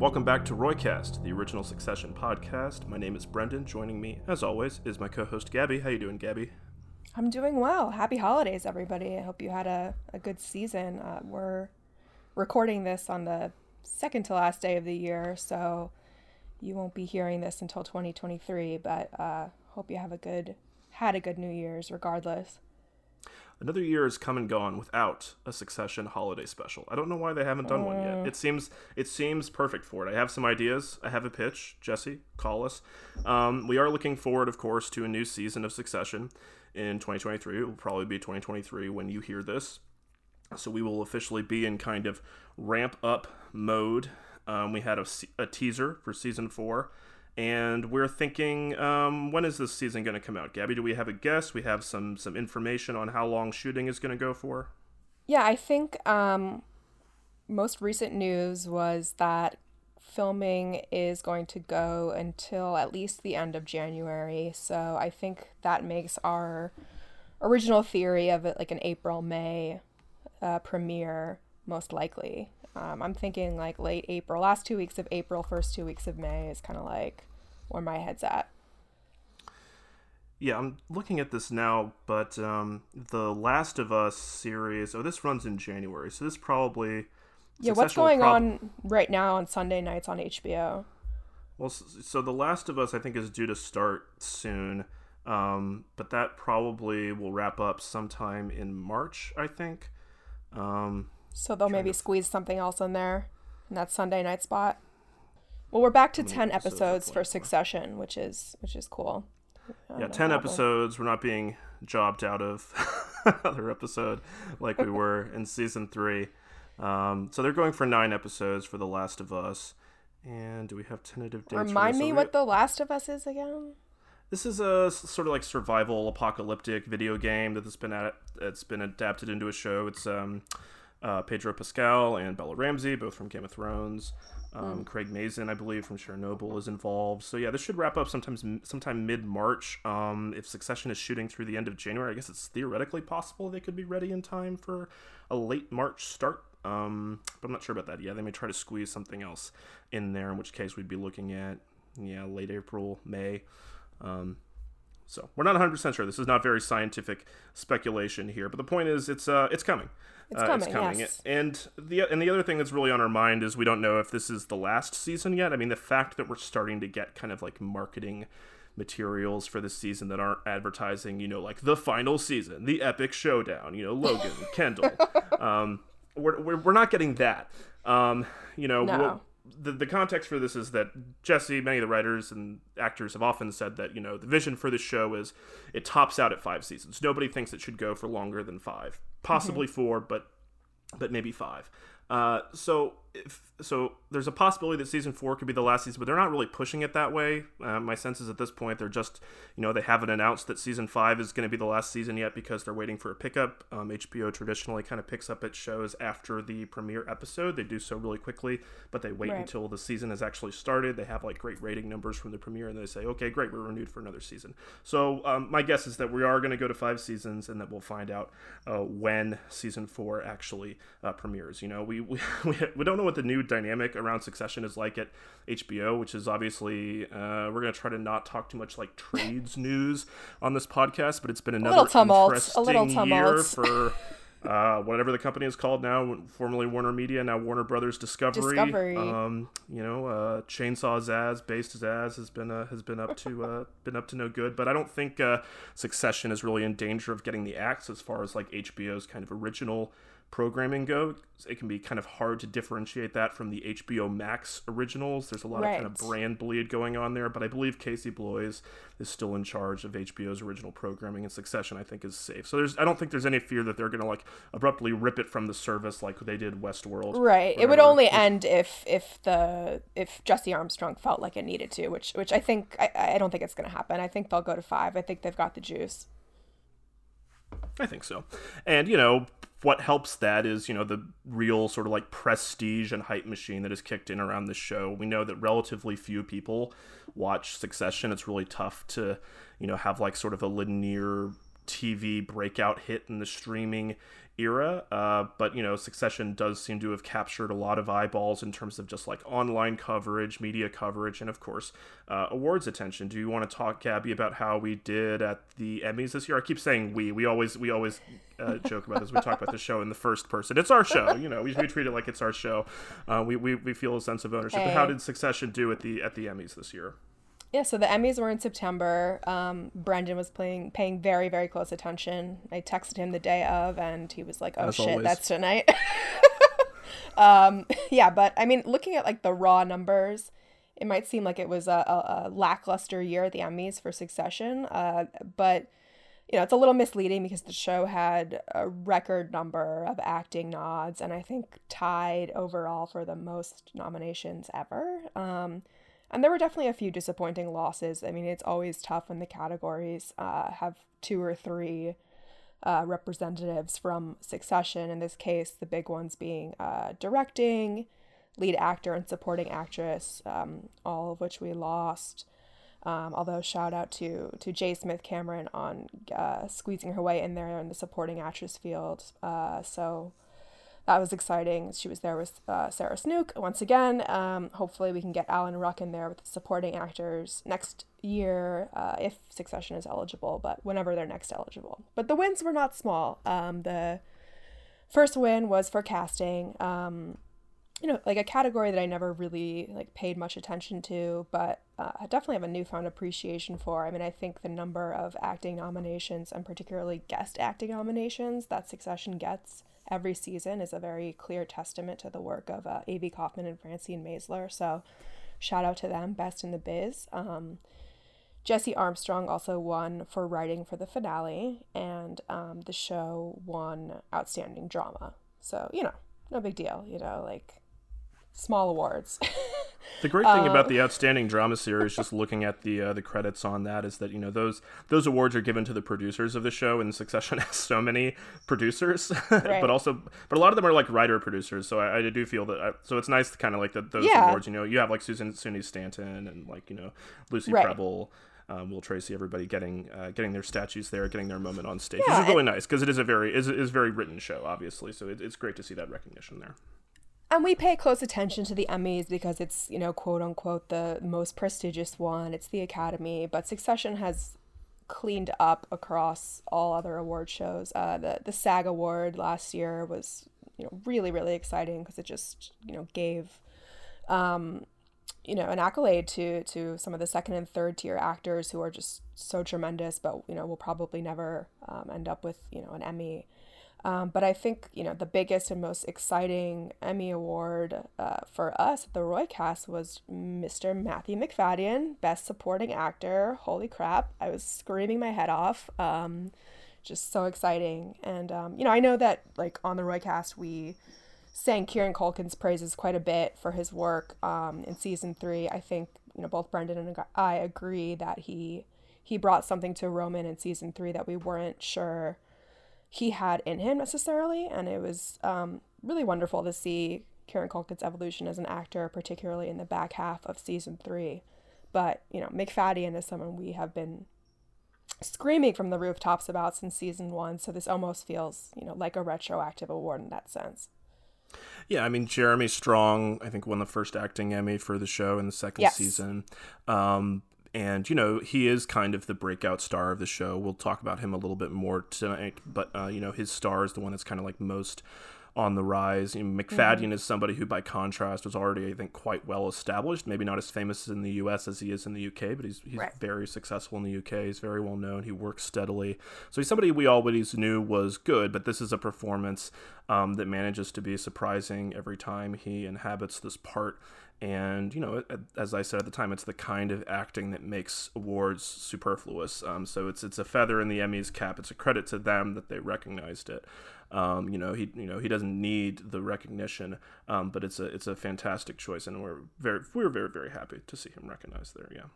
Welcome back to Roycast, the original Succession podcast. My name is Brendan. Joining me, as always, is my co-host Gabby. How you doing, Gabby? I'm doing well. Happy holidays, everybody. I hope you had a, a good season. Uh, we're recording this on the second to last day of the year, so you won't be hearing this until 2023. But uh, hope you have a good had a good New Year's, regardless. Another year has come and gone without a Succession holiday special. I don't know why they haven't done one yet. It seems it seems perfect for it. I have some ideas. I have a pitch. Jesse, call us. Um, we are looking forward, of course, to a new season of Succession in 2023. It will probably be 2023 when you hear this. So we will officially be in kind of ramp up mode. Um, we had a, a teaser for season four and we're thinking um, when is this season going to come out? Gabby do we have a guess? We have some some information on how long shooting is going to go for? Yeah i think um, most recent news was that filming is going to go until at least the end of january. So i think that makes our original theory of it like an april may uh, premiere most likely. Um, i'm thinking like late april last two weeks of april first two weeks of may is kind of like where my head's at. Yeah, I'm looking at this now, but um, the Last of Us series. Oh, this runs in January, so this probably. Yeah, what's going prob- on right now on Sunday nights on HBO? Well, so the Last of Us, I think, is due to start soon, um, but that probably will wrap up sometime in March, I think. Um, so they'll maybe to... squeeze something else in there in that Sunday night spot. Well, we're back to ten episodes for Succession, which is which is cool. Yeah, ten episodes. We're not being jobbed out of another episode like we were in season three. Um, so they're going for nine episodes for The Last of Us. And do we have tentative dates? Remind me what The Last of Us is again. This is a sort of like survival apocalyptic video game that has been at, it's been adapted into a show. It's um, uh, Pedro Pascal and Bella Ramsey, both from Game of Thrones. Um, mm. Craig Mazin, I believe, from Chernobyl is involved. So yeah, this should wrap up sometimes sometime mid March. Um, if Succession is shooting through the end of January, I guess it's theoretically possible they could be ready in time for a late March start. Um, but I'm not sure about that. Yeah, they may try to squeeze something else in there, in which case we'd be looking at yeah late April, May. Um, so we're not 100% sure. This is not very scientific speculation here, but the point is, it's uh, it's coming. It's coming. Uh, it's coming. Yes. And the and the other thing that's really on our mind is we don't know if this is the last season yet. I mean, the fact that we're starting to get kind of like marketing materials for the season that aren't advertising, you know, like the final season, the epic showdown, you know, Logan, Kendall. Um, we're, we're, we're not getting that. Um, you know, no the, the context for this is that Jesse, many of the writers and actors have often said that, you know, the vision for this show is it tops out at five seasons. Nobody thinks it should go for longer than five, possibly mm-hmm. four, but but maybe five. Uh, so if, so there's a possibility that season four could be the last season, but they're not really pushing it that way. Uh, my sense is at this point they're just, you know, they haven't announced that season five is going to be the last season yet because they're waiting for a pickup. Um, HBO traditionally kind of picks up its shows after the premiere episode. They do so really quickly, but they wait right. until the season has actually started. They have like great rating numbers from the premiere, and they say, okay, great, we're renewed for another season. So um, my guess is that we are going to go to five seasons, and that we'll find out uh, when season four actually uh, premieres. You know, we, we we don't know what the new dynamic around Succession is like at HBO, which is obviously uh, we're going to try to not talk too much like trades news on this podcast, but it's been another tumult, interesting year for. Uh, whatever the company is called now, formerly Warner Media, now Warner Brothers Discovery. Discovery. Um, you know, uh, Chainsaw Zaz, based Zaz, has been uh, has been up to uh, been up to no good. But I don't think uh, Succession is really in danger of getting the axe as far as like HBO's kind of original programming go, it can be kind of hard to differentiate that from the HBO Max originals. There's a lot right. of kind of brand bleed going on there, but I believe Casey Bloys is still in charge of HBO's original programming, and Succession I think is safe. So there's I don't think there's any fear that they're going to like abruptly rip it from the service like they did Westworld. Right. It would only end if if the if Jesse Armstrong felt like it needed to, which which I think I, I don't think it's going to happen. I think they'll go to five. I think they've got the juice. I think so. And, you know, what helps that is, you know, the real sort of like prestige and hype machine that is kicked in around this show. We know that relatively few people watch Succession. It's really tough to, you know, have like sort of a linear TV breakout hit in the streaming era. Uh, but you know, Succession does seem to have captured a lot of eyeballs in terms of just like online coverage, media coverage, and of course, uh, awards attention. Do you want to talk, Gabby, about how we did at the Emmys this year? I keep saying we. We always we always uh, joke about this. We talk about the show in the first person. It's our show. You know, we, we treat it like it's our show. Uh, we, we we feel a sense of ownership. Hey. But how did Succession do at the at the Emmys this year? Yeah, so the Emmys were in September. Um, Brendan was playing, paying very, very close attention. I texted him the day of, and he was like, "Oh As shit, always. that's tonight." um, yeah, but I mean, looking at like the raw numbers, it might seem like it was a, a, a lackluster year at the Emmys for Succession. Uh, but you know, it's a little misleading because the show had a record number of acting nods, and I think tied overall for the most nominations ever. Um, and there were definitely a few disappointing losses. I mean, it's always tough when the categories uh, have two or three uh, representatives from Succession. In this case, the big ones being uh, directing, lead actor, and supporting actress, um, all of which we lost. Um, although shout out to to J. Smith Cameron on uh, squeezing her way in there in the supporting actress field. Uh, so that was exciting. She was there with uh, Sarah Snook once again. Um, hopefully, we can get Alan Ruck in there with the supporting actors next year uh, if Succession is eligible, but whenever they're next eligible. But the wins were not small. Um, the first win was for casting. Um, you know, like a category that I never really like paid much attention to, but uh, I definitely have a newfound appreciation for. I mean, I think the number of acting nominations and particularly guest acting nominations that Succession gets every season is a very clear testament to the work of uh, Avy Kaufman and Francine Maisler. So, shout out to them, best in the biz. Um, Jesse Armstrong also won for writing for the finale, and um, the show won Outstanding Drama. So, you know, no big deal, you know, like small awards. the great thing um, about the outstanding drama series, just looking at the uh, the credits on that, is that you know those those awards are given to the producers of the show, and Succession has so many producers, right. but also but a lot of them are like writer producers. So I, I do feel that I, so it's nice to kind of like that those yeah. awards. You know, you have like Susan Soon He Stanton and like you know Lucy right. Prebble. Um, Will Tracy, everybody getting uh, getting their statues there, getting their moment on stage. Yeah, this is really nice because it is a very is is very written show, obviously. So it, it's great to see that recognition there. And we pay close attention to the Emmys because it's, you know, quote unquote, the most prestigious one. It's the Academy. But Succession has cleaned up across all other award shows. Uh, the, the SAG Award last year was, you know, really, really exciting because it just, you know, gave, um, you know, an accolade to to some of the second and third tier actors who are just so tremendous, but you know, will probably never um, end up with you know an Emmy. Um, but I think you know the biggest and most exciting Emmy award uh, for us at the Roycast was Mr. Matthew Macfadyen, Best Supporting Actor. Holy crap! I was screaming my head off. Um, just so exciting, and um, you know I know that like on the Roycast we sang Kieran Culkin's praises quite a bit for his work um, in season three. I think you know both Brendan and I agree that he he brought something to Roman in season three that we weren't sure he had in him necessarily. And it was um, really wonderful to see Kieran Culkin's evolution as an actor, particularly in the back half of season three. But, you know, Macfadyen is someone we have been screaming from the rooftops about since season one. So this almost feels, you know, like a retroactive award in that sense. Yeah, I mean Jeremy Strong, I think won the first acting Emmy for the show in the second yes. season. Um, and you know he is kind of the breakout star of the show. We'll talk about him a little bit more tonight, but uh, you know his star is the one that's kind of like most on the rise. You know, Macfadyen mm-hmm. is somebody who, by contrast, was already I think quite well established. Maybe not as famous in the U.S. as he is in the U.K., but he's he's right. very successful in the U.K. He's very well known. He works steadily, so he's somebody we always knew was good. But this is a performance um, that manages to be surprising every time he inhabits this part and you know as i said at the time it's the kind of acting that makes awards superfluous um, so it's it's a feather in the emmys cap it's a credit to them that they recognized it um, you know he you know he doesn't need the recognition um, but it's a it's a fantastic choice and we're very we're very very happy to see him recognized there yeah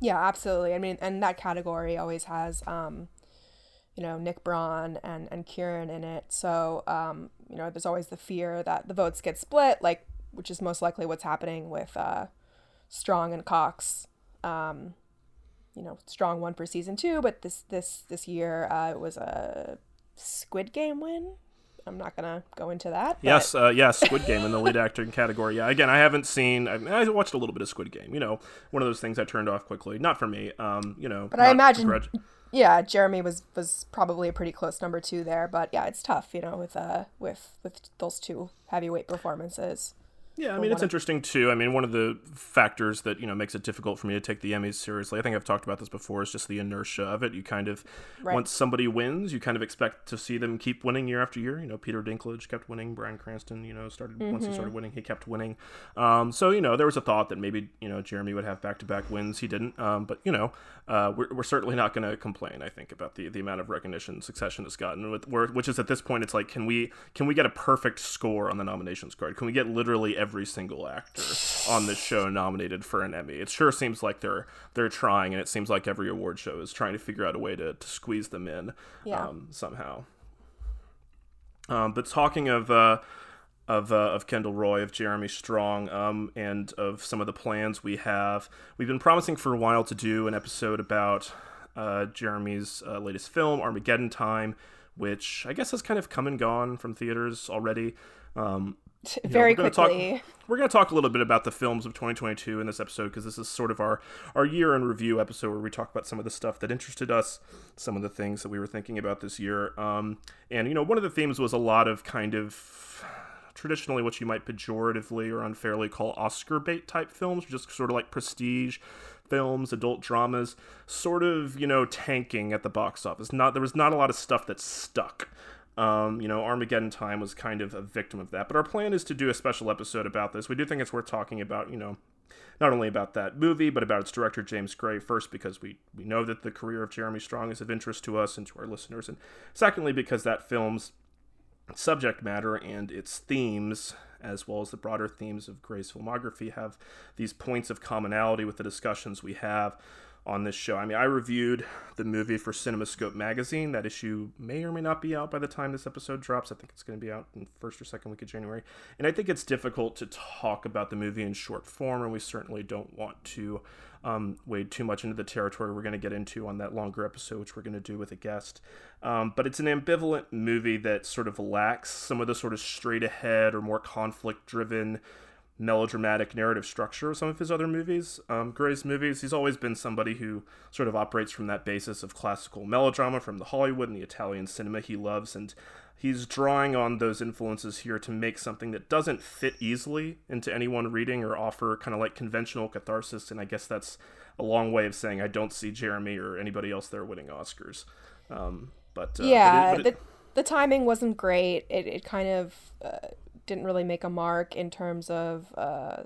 yeah absolutely i mean and that category always has um, you know Nick Braun and and Kieran in it. So um, you know, there's always the fear that the votes get split. Like which is most likely what's happening with uh, Strong and Cox. Um, you know strong won for season two, but this this this year uh, it was a Squid Game win. I'm not gonna go into that. But... Yes, uh, yes, Squid Game in the lead acting category. Yeah, again, I haven't seen. I, I, watched a little bit of Squid Game. You know, one of those things I turned off quickly. Not for me. Um, you know, but I imagine. Yeah, Jeremy was was probably a pretty close number two there, but yeah, it's tough, you know, with uh with with those two heavyweight performances. Yeah, I mean it's interesting too. I mean, one of the factors that you know makes it difficult for me to take the Emmys seriously. I think I've talked about this before. Is just the inertia of it. You kind of right. once somebody wins, you kind of expect to see them keep winning year after year. You know, Peter Dinklage kept winning. Bryan Cranston, you know, started mm-hmm. once he started mm-hmm. winning, he kept winning. Um, so you know, there was a thought that maybe you know Jeremy would have back to back wins. He didn't. Um, but you know, uh, we're, we're certainly not going to complain. I think about the the amount of recognition Succession has gotten, with, which is at this point, it's like, can we can we get a perfect score on the nominations card? Can we get literally every single actor on this show nominated for an Emmy. It sure seems like they're they're trying, and it seems like every award show is trying to figure out a way to, to squeeze them in yeah. um, somehow. Um, but talking of uh, of uh, of Kendall Roy, of Jeremy Strong, um, and of some of the plans we have, we've been promising for a while to do an episode about uh, Jeremy's uh, latest film, Armageddon Time, which I guess has kind of come and gone from theaters already. Um, very know, we're quickly. Talk, we're going to talk a little bit about the films of 2022 in this episode because this is sort of our our year in review episode where we talk about some of the stuff that interested us, some of the things that we were thinking about this year. Um, and you know, one of the themes was a lot of kind of traditionally what you might pejoratively or unfairly call Oscar bait type films, just sort of like prestige films, adult dramas, sort of you know tanking at the box office. Not there was not a lot of stuff that stuck. Um, you know, Armageddon Time was kind of a victim of that. But our plan is to do a special episode about this. We do think it's worth talking about, you know, not only about that movie, but about its director, James Gray, first, because we, we know that the career of Jeremy Strong is of interest to us and to our listeners. And secondly, because that film's subject matter and its themes, as well as the broader themes of Gray's filmography, have these points of commonality with the discussions we have on this show. I mean, I reviewed the movie for CinemaScope magazine. That issue may or may not be out by the time this episode drops. I think it's going to be out in first or second week of January. And I think it's difficult to talk about the movie in short form, and we certainly don't want to um, wade too much into the territory we're going to get into on that longer episode, which we're going to do with a guest. Um, but it's an ambivalent movie that sort of lacks some of the sort of straight ahead or more conflict driven melodramatic narrative structure of some of his other movies. Um, Gray's movies, he's always been somebody who sort of operates from that basis of classical melodrama from the Hollywood and the Italian cinema he loves, and he's drawing on those influences here to make something that doesn't fit easily into anyone reading or offer kind of like conventional catharsis. And I guess that's a long way of saying I don't see Jeremy or anybody else there winning Oscars. Um, but uh, yeah, but it, but it, the, the timing wasn't great. It, it kind of uh, didn't really make a mark in terms of uh,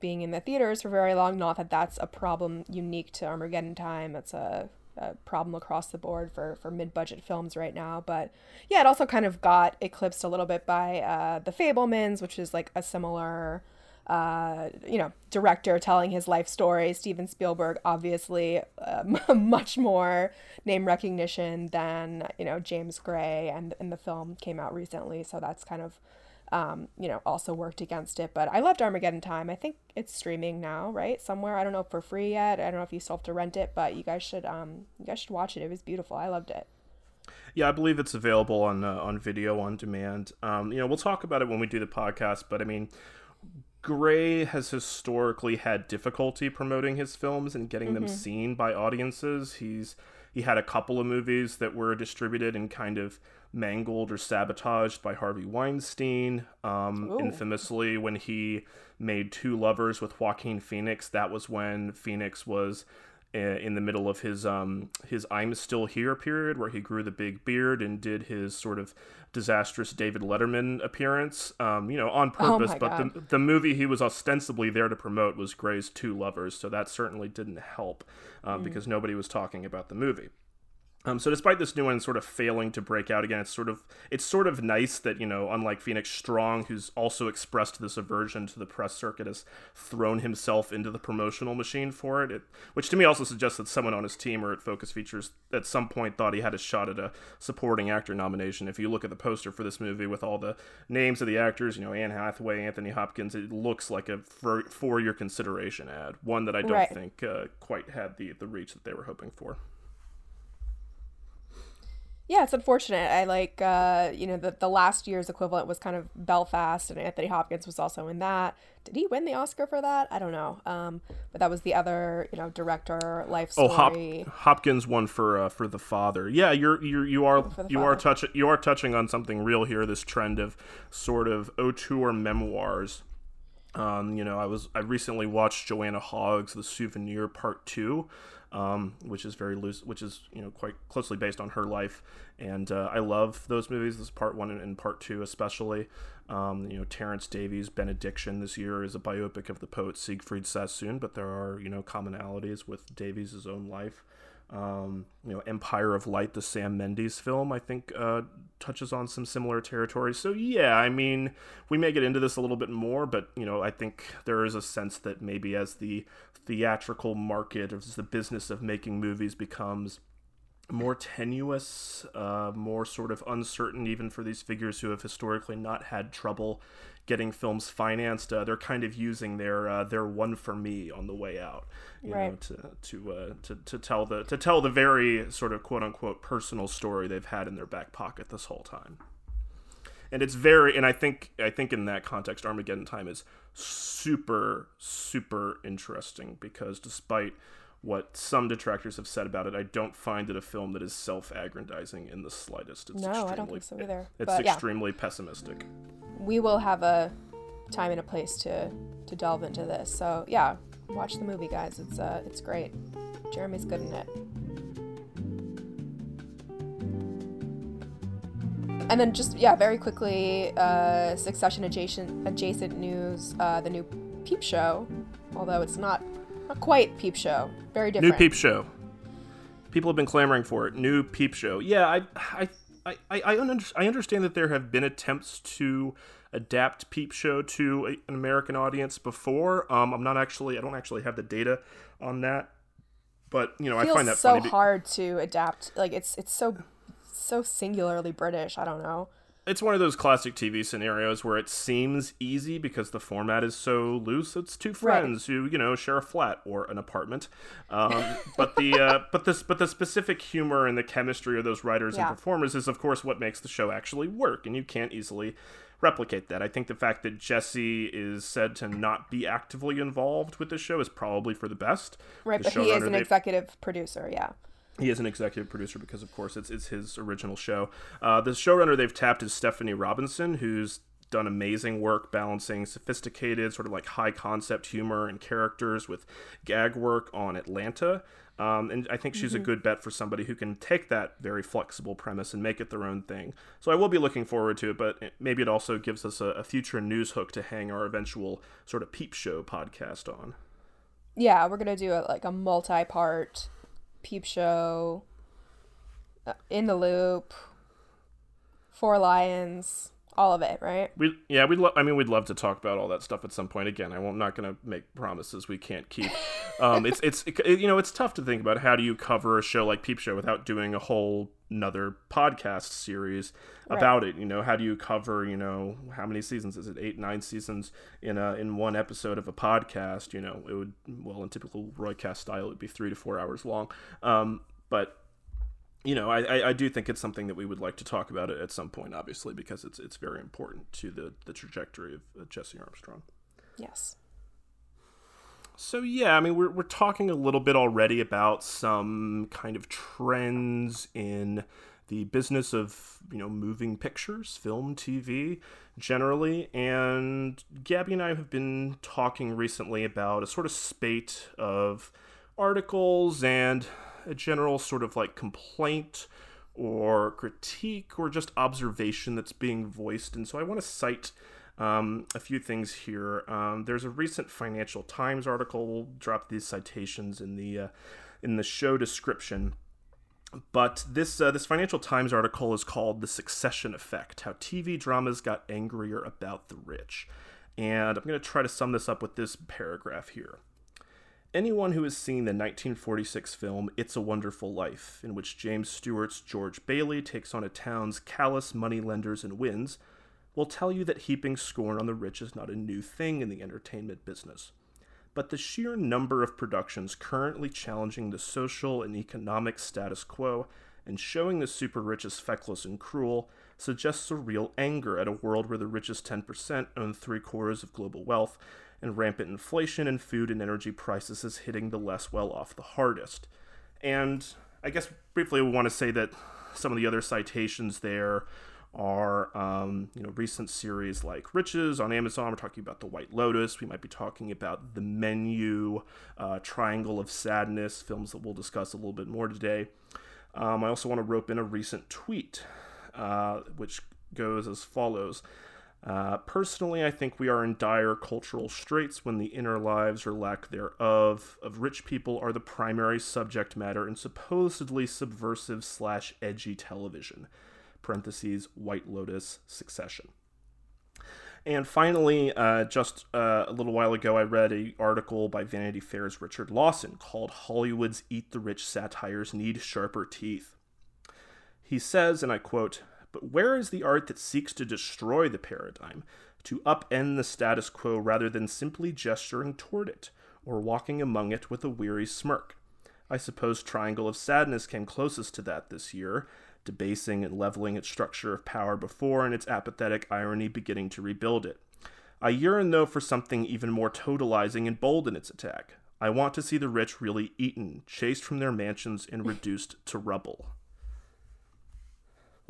being in the theaters for very long. Not that that's a problem unique to Armageddon Time. It's a, a problem across the board for, for mid budget films right now. But yeah, it also kind of got eclipsed a little bit by uh, The Fabelmans, which is like a similar. Uh, you know, director telling his life story. Steven Spielberg, obviously, uh, much more name recognition than you know James Gray, and and the film came out recently, so that's kind of um, you know, also worked against it. But I loved Armageddon Time. I think it's streaming now, right? Somewhere. I don't know if for free yet. I don't know if you still have to rent it, but you guys should um you guys should watch it. It was beautiful. I loved it. Yeah, I believe it's available on uh, on video on demand. Um, you know, we'll talk about it when we do the podcast, but I mean, Gray has historically had difficulty promoting his films and getting mm-hmm. them seen by audiences. He's he had a couple of movies that were distributed and kind of mangled or sabotaged by Harvey Weinstein. Um, infamously, when he made Two Lovers with Joaquin Phoenix, that was when Phoenix was in the middle of his um his I'm still here period where he grew the big beard and did his sort of disastrous David Letterman appearance um you know on oh purpose oh but the the movie he was ostensibly there to promote was Gray's Two Lovers so that certainly didn't help um, mm. because nobody was talking about the movie Um, so despite this new one sort of failing to break out again, it's sort of it's sort of nice that you know, unlike Phoenix Strong, who's also expressed this aversion to the press circuit, has thrown himself into the promotional machine for it. it which to me also suggests that someone on his team or at Focus Features at some point thought he had a shot at a supporting actor nomination. If you look at the poster for this movie with all the names of the actors, you know, Anne Hathaway, Anthony Hopkins, it looks like a for, for your consideration ad, one that I don't right. think uh, quite had the the reach that they were hoping for yeah, it's unfortunate. I like, uh, you know, the, the last year's equivalent was kind of Belfast, and Anthony Hopkins was also in that. Did he win the Oscar for that? I don't know. Um, but that was the other, you know, director life story. Oh, Hop- Hopkins won for uh, for the father. Yeah, you're you're you are you father. are touching you are touching on something real here. This trend of sort of auteur memoirs. Um, you know, I was I recently watched Joanna Hogg's The Souvenir Part Two um, which is very loose, which is you know quite closely based on her life. And uh, I love those movies. This part one and, part two especially. Um, you know, Terence Davies' Benediction this year is a biopic of the poet Siegfried Sassoon, but there are you know commonalities with Davies' own life. Um, you know, Empire of Light, the Sam Mendes film, I think uh, touches on some similar territory. So yeah, I mean, we may get into this a little bit more, but you know, I think there is a sense that maybe as the theatrical market, as the business of making movies becomes more tenuous, uh, more sort of uncertain, even for these figures who have historically not had trouble getting films financed. Uh, they're kind of using their uh, their one for me on the way out, you right. know, to to, uh, to to tell the to tell the very sort of quote unquote personal story they've had in their back pocket this whole time. And it's very, and I think I think in that context, Armageddon Time is super super interesting because despite what some detractors have said about it, I don't find it a film that is self-aggrandizing in the slightest. It's no, I don't think so either. It's but, extremely yeah. pessimistic. We will have a time and a place to to delve into this. So yeah, watch the movie, guys. It's uh, it's great. Jeremy's good in it. And then just yeah, very quickly, uh, Succession adjacent adjacent news. Uh, the new Peep Show, although it's not not quite Peep Show. Very different. New Peep Show. People have been clamoring for it. New Peep Show. Yeah, I, I, I, I, under, I understand that there have been attempts to adapt Peep Show to a, an American audience before. Um, I'm not actually, I don't actually have the data on that, but you know, I find that so hard to adapt. Like it's it's so so singularly British. I don't know it's one of those classic TV scenarios where it seems easy because the format is so loose. It's two friends right. who you know share a flat or an apartment, um, but the uh, but this but the specific humor and the chemistry of those writers yeah. and performers is of course what makes the show actually work, and you can't easily replicate that. I think the fact that Jesse is said to not be actively involved with the show is probably for the best. Right, the but he is an executive producer. Yeah he is an executive producer because, of course, it's, it's his original show. Uh, the showrunner they've tapped is Stefani Robinson, who's done amazing work balancing sophisticated, sort of like high concept humor and characters with gag work on Atlanta. Um, and I think she's mm-hmm. a good bet for somebody who can take that very flexible premise and make it their own thing. So I will be looking forward to it, but maybe it also gives us a, a future news hook to hang our eventual sort of peep show podcast on. Yeah, we're gonna do a, like a multi-part Peep Show, uh, In the Loop, Four Lions, all of it, right? We yeah, we'd lo- I mean we'd love to talk about all that stuff at some point. Again, I won't not going to make promises we can't keep. Um, it's it's it, you know it's tough to think about how do you cover a show like Peep Show without doing a whole another podcast series about right. it. You know, how do you cover you know how many seasons is it? Eight nine seasons in a in one episode of a podcast. You know, it would well in typical Roycast style it would be three to four hours long. Um, but you know, I, I do think it's something that we would like to talk about it at some point, obviously, because it's it's very important to the the trajectory of Jesse Armstrong. Yes. So yeah, I mean, we're we're talking a little bit already about some kind of trends in the business of you know moving pictures, film, TV generally, and Gabby and I have been talking recently about a sort of spate of articles and a general sort of like complaint or critique or just observation that's being voiced. And so I want to cite um, a few things here. Um, there's a recent Financial Times article. We'll drop these citations in the uh, in the show description. but this uh, this Financial Times article is called "The Succession Effect: How TV Dramas Got Angrier About the Rich," and I'm going to try to sum this up with this paragraph here. Anyone who has seen the 1946 film It's a Wonderful Life, in which James Stewart's George Bailey takes on a town's callous moneylenders and wins, will tell you that heaping scorn on the rich is not a new thing in the entertainment business. But the sheer number of productions currently challenging the social and economic status quo and showing the super rich as feckless and cruel suggests a real anger at a world where the richest 10% own three quarters of global wealth and rampant inflation and food and energy prices is hitting the less well off the hardest. And I guess briefly, we want to say that some of the other citations there are um, you know recent series like Riches on Amazon. We're talking about The White Lotus. We might be talking about The Menu, uh, Triangle of Sadness, films that we'll discuss a little bit more today. Um, I also want to rope in a recent tweet, uh, which goes as follows. Uh, personally, I think we are in dire cultural straits when the inner lives or lack thereof of rich people are the primary subject matter in supposedly subversive slash edgy television parentheses, White Lotus Succession. And finally, uh, just uh, a little while ago, I read an article by Vanity Fair's Richard Lawson called Hollywood's Eat the Rich satires need sharper teeth. He says, and I quote, But where is the art that seeks to destroy the paradigm, to upend the status quo rather than simply gesturing toward it, or walking among it with a weary smirk? I suppose Triangle of Sadness came closest to that this year, debasing and leveling its structure of power before and its apathetic irony beginning to rebuild it. I yearn, though, for something even more totalizing and bold in its attack. I want to see the rich really eaten, chased from their mansions, and reduced to rubble.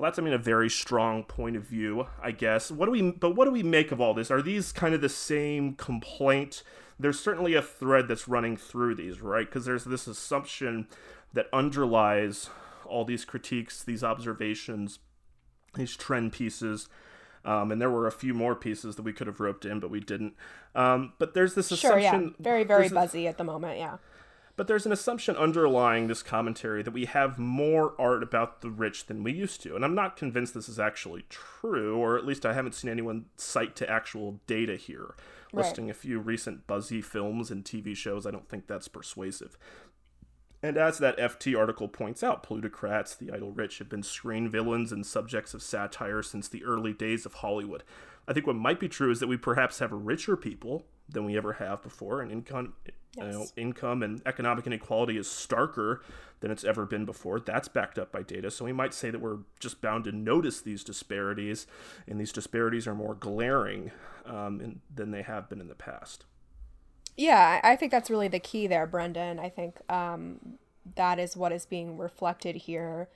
Well, that's I mean a very strong point of view, I guess. What do we but what do we make of all this? Are these kind of the same complaint? There's certainly a thread that's running through these, right? Because there's this assumption that underlies all these critiques, these observations, these trend pieces. Um, and there were a few more pieces that we could have roped in, but we didn't. Um, but there's this assumption. sure. Yeah. Very, very buzzy a, at the moment, yeah. But there's an assumption underlying this commentary that we have more art about the rich than we used to. And I'm not convinced this is actually true, or at least I haven't seen anyone cite to actual data here. Right. Listing a few recent buzzy films and TV shows, I don't think that's persuasive. And as that FT article points out, plutocrats, the idle rich, have been screen villains and subjects of satire since the early days of Hollywood. I think what might be true is that we perhaps have richer people than we ever have before, and income, yes. you know, income and economic inequality is starker than it's ever been before. That's backed up by data, so we might say that we're just bound to notice these disparities, and these disparities are more glaring um, in, than they have been in the past. Yeah, I think that's really the key there, Brendan. I think um, that is what is being reflected here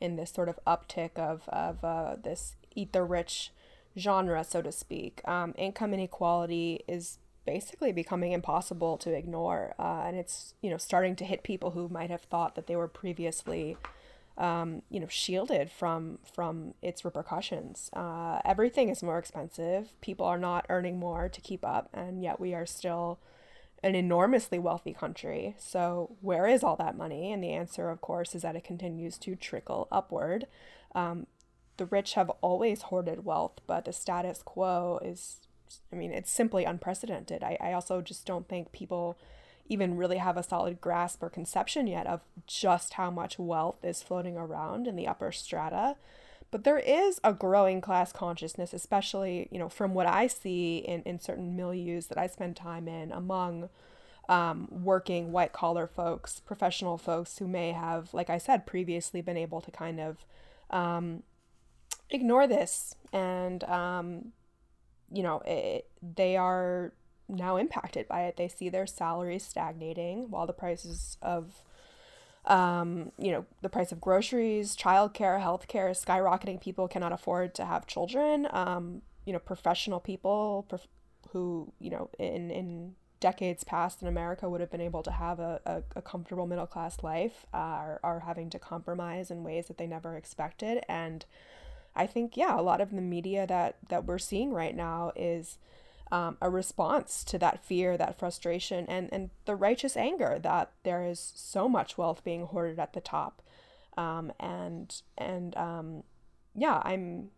in this sort of uptick of, of uh, this eat the rich genre, so to speak. Um, income inequality is basically becoming impossible to ignore, uh, and it's you know starting to hit people who might have thought that they were previously. Um, you know, shielded from from its repercussions. Uh, everything is more expensive. People are not earning more to keep up, and yet we are still an enormously wealthy country. So, where is all that money? And the answer, of course, is that it continues to trickle upward. Um, the rich have always hoarded wealth, but the status quo is, I mean, it's simply unprecedented. I, I also just don't think people even really have a solid grasp or conception yet of just how much wealth is floating around in the upper strata. But there is a growing class consciousness, especially, you know, from what I see in, in certain milieus that I spend time in among um, working white collar folks, professional folks who may have, like I said, previously been able to kind of um, ignore this. And, um, you know, it, they are now impacted by it. They see their salaries stagnating while the prices of um, you know, the price of groceries, childcare, healthcare is skyrocketing. People cannot afford to have children. Um, you know, professional people prof- who, you know, in, in decades past in America would have been able to have a, a, a comfortable middle class life uh, are, are having to compromise in ways that they never expected. And I think, yeah, a lot of the media that, that we're seeing right now is um, a response to that fear, that frustration, and, and the righteous anger that there is so much wealth being hoarded at the top. um, and and um, yeah, I'm,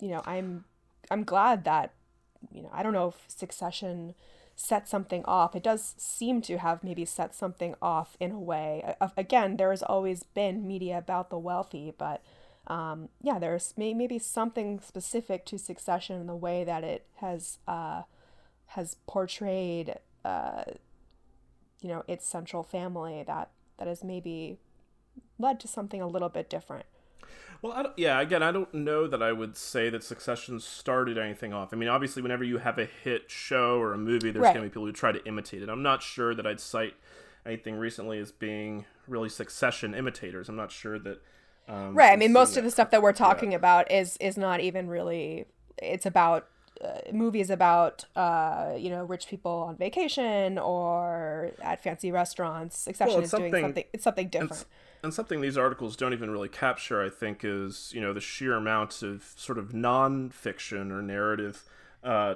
you know, I'm I'm glad that you know I don't know if Succession set something off. It does seem to have maybe set something off in a way. Again, there has always been media about the wealthy, but um, yeah, there's may- maybe something specific to Succession in the way that it has uh, has portrayed, uh, you know, its central family that that has maybe led to something a little bit different. Well, yeah, again, I don't know that I would say that Succession started anything off. I mean, obviously, whenever you have a hit show or a movie, there's right. going to be people who try to imitate it. I'm not sure that I'd cite anything recently as being really Succession imitators. I'm not sure that. Um, right. I mean, most of the stuff that we're talking yeah. about is is not even really. It's about uh, movies about uh, you know rich people on vacation or at fancy restaurants. Succession well, is doing something. It's something different and something these articles don't even really capture, I think, is you know the sheer amount of sort of non-fiction or narrative uh,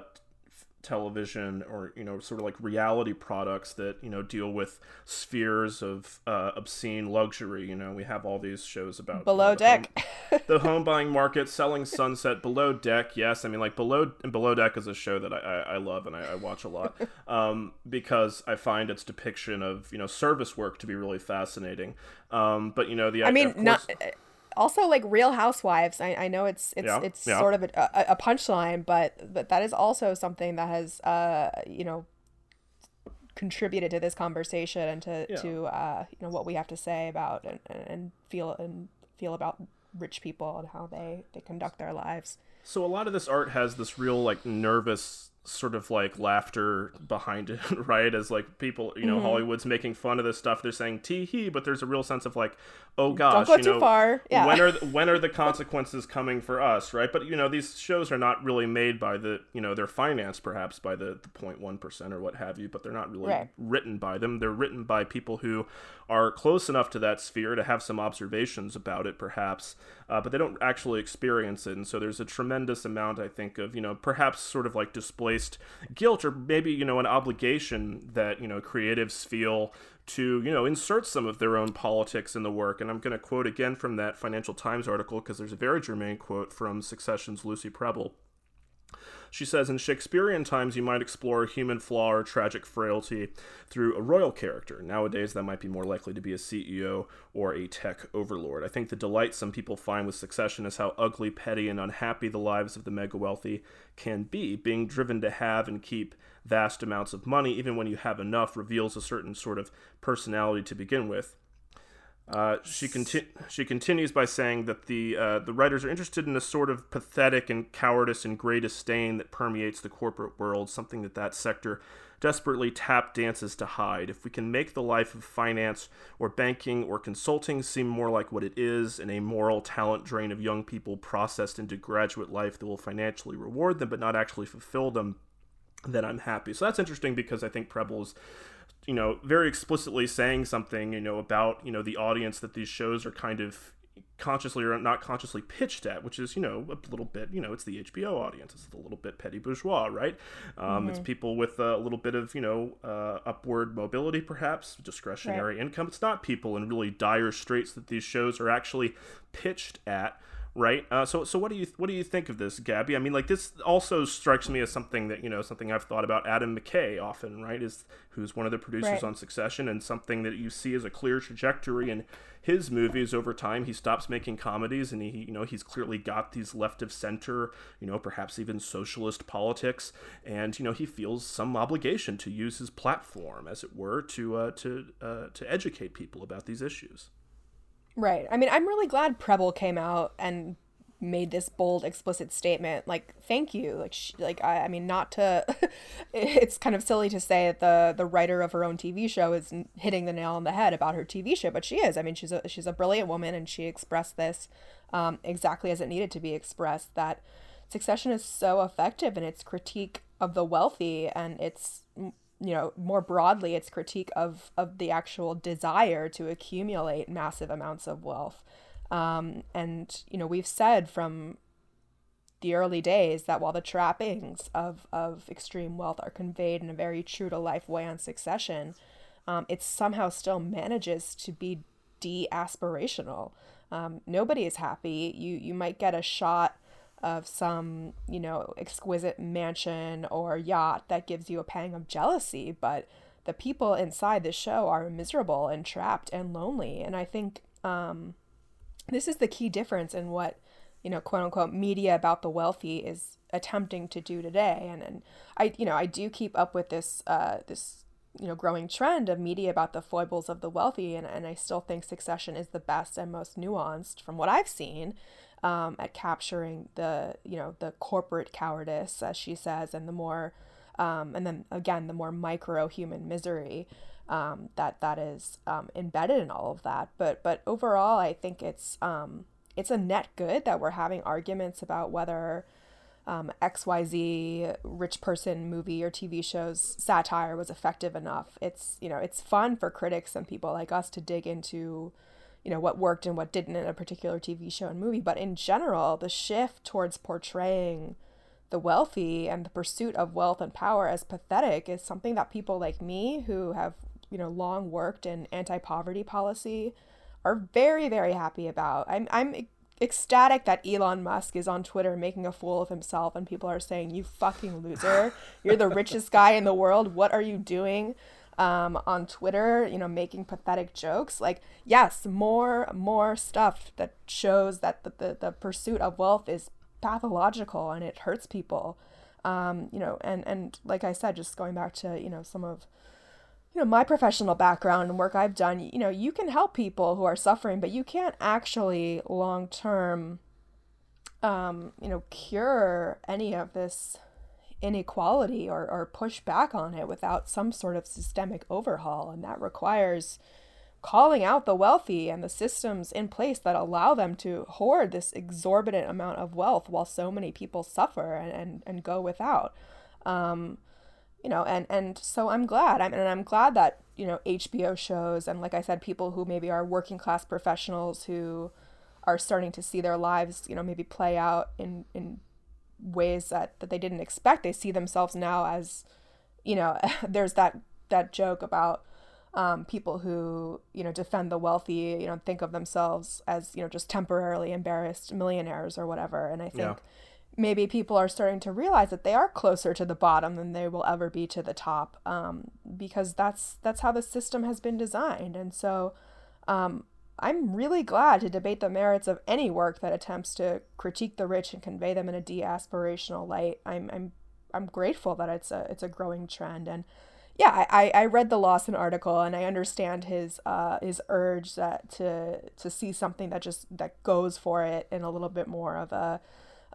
television or you know sort of like reality products that you know deal with spheres of uh, obscene luxury you know we have all these shows about below you know, deck the, home, the home buying market selling sunset below deck yes i mean like below and below deck is a show that i, I, I love and I, I, watch a lot um, because i find its depiction of you know service work to be really fascinating um, but you know the i mean course, not also like Real Housewives. I, I know it's it's yeah, it's yeah. sort of a, a, punchline, but but that is also something that has uh you know contributed to this conversation and to yeah. to uh you know what we have to say about and, and feel and feel about rich people and how they they conduct their lives. So a lot of this art has this real like nervous sort of like laughter behind it, right? As like people, you know, mm-hmm. Hollywood's making fun of this stuff. They're saying tee hee, but there's a real sense of like, oh gosh, Don't go you know, far. Yeah. when are the, when are the consequences coming for us, right? But you know, these shows are not really made by the, you know, they're financed perhaps by the the 0.1 percent or what have you, but they're not really right. written by them. They're written by people who are close enough to that sphere to have some observations about it, perhaps, uh, but they don't actually experience it. And so there's a tremendous amount, I think, of you know, perhaps sort of like displaced guilt or maybe you know an obligation that you know creatives feel to you know insert some of their own politics in the work and i'm going to quote again from that financial times article because there's a very germane quote from succession's lucy prebble she says, in Shakespearean times, you might explore human flaw or tragic frailty through a royal character. Nowadays, that might be more likely to be a CEO or a tech overlord. I think the delight some people find with succession is how ugly, petty, and unhappy the lives of the mega wealthy can be. Being driven to have and keep vast amounts of money, even when you have enough, reveals a certain sort of personality to begin with. Uh, she conti- she continues by saying that the uh, the writers are interested in a sort of pathetic and cowardice and great disdain that permeates the corporate world, something that that sector desperately tap dances to hide. If we can make the life of finance or banking or consulting seem more like what it is, and a moral talent drain of young people processed into graduate life that will financially reward them but not actually fulfill them, then I'm happy. So that's interesting because I think Prebble's you know, very explicitly saying something, you know, about, you know, the audience that these shows are kind of consciously or not consciously pitched at, which is, you know, a little bit, you know, it's the HBO audience. It's a little bit petty bourgeois, right? Um, mm-hmm. It's people with a little bit of, you know, uh, upward mobility, perhaps, discretionary right. income. It's not people in really dire straits that these shows are actually pitched at right? Uh, so so what do you what do you think of this, Gabby? I mean, like this also strikes me as something that you know something I've thought about. Adam McKay often, right, is who's one of the producers right. on Succession, and something that you see as a clear trajectory in his movies over time. He stops making comedies, and he you know he's clearly got these left of center, you know, perhaps even socialist politics, and you know he feels some obligation to use his platform, as it were, to uh, to uh, to educate people about these issues. Right. I mean, I'm really glad Prebble came out and made this bold, explicit statement. Like, thank you. Like, she, like I, I mean, not to. it's kind of silly to say that the the writer of her own TV show is hitting the nail on the head about her TV show, but she is. I mean, she's a she's a brilliant woman, and she expressed this um, exactly as it needed to be expressed. That Succession is so effective in its critique of the wealthy and its you know more broadly its critique of of the actual desire to accumulate massive amounts of wealth um, and you know we've said from the early days that while the trappings of of extreme wealth are conveyed in a very true to life way on succession um, it somehow still manages to be de-aspirational. Um, nobody is happy. You you might get a shot of some you know exquisite mansion or yacht that gives you a pang of jealousy, but the people inside the show are miserable and trapped and lonely. And I think um, this is the key difference in what you know quote unquote media about the wealthy is attempting to do today. And and I you know I do keep up with this uh, this you know growing trend of media about the foibles of the wealthy and, and i still think succession is the best and most nuanced from what i've seen um, at capturing the you know the corporate cowardice as she says and the more um, and then again the more micro human misery um, that that is um, embedded in all of that but but overall i think it's um, it's a net good that we're having arguments about whether um, XYZ rich person movie or TV show's satire was effective enough. It's, you know, it's fun for critics and people like us to dig into, you know, what worked and what didn't in a particular TV show and movie. But in general, the shift towards portraying the wealthy and the pursuit of wealth and power as pathetic is something that people like me who have, you know, long worked in anti poverty policy are very, very happy about. I'm, I'm ecstatic that Elon Musk is on Twitter making a fool of himself and people are saying, You fucking loser. You're the richest guy in the world. What are you doing? Um, on Twitter, you know, making pathetic jokes. Like, yes, more more stuff that shows that the, the, the pursuit of wealth is pathological and it hurts people. Um, you know, and, and like I said, just going back to, you know, some of you know my professional background and work I've done, you know, you can help people who are suffering, but you can't actually long term um, you know, cure any of this inequality or, or push back on it without some sort of systemic overhaul. And that requires calling out the wealthy and the systems in place that allow them to hoard this exorbitant amount of wealth while so many people suffer and, and, and go without. Um, you know and and so i'm glad i'm and i'm glad that you know hbo shows and like i said people who maybe are working class professionals who are starting to see their lives you know maybe play out in in ways that that they didn't expect. They see themselves now as you know there's that that joke about um, people who you know defend the wealthy you know think of themselves as you know just temporarily embarrassed millionaires or whatever. And i think yeah maybe people are starting to realize that they are closer to the bottom than they will ever be to the top um, because that's that's how the system has been designed. And so um, i'm really glad to debate the merits of any work that attempts to critique the rich and convey them in a de-aspirational light. I'm i'm i'm grateful that it's a it's a growing trend. And yeah, I, I read the Lawson article and I understand his uh, his urge that to to see something that just that goes for it in a little bit more of a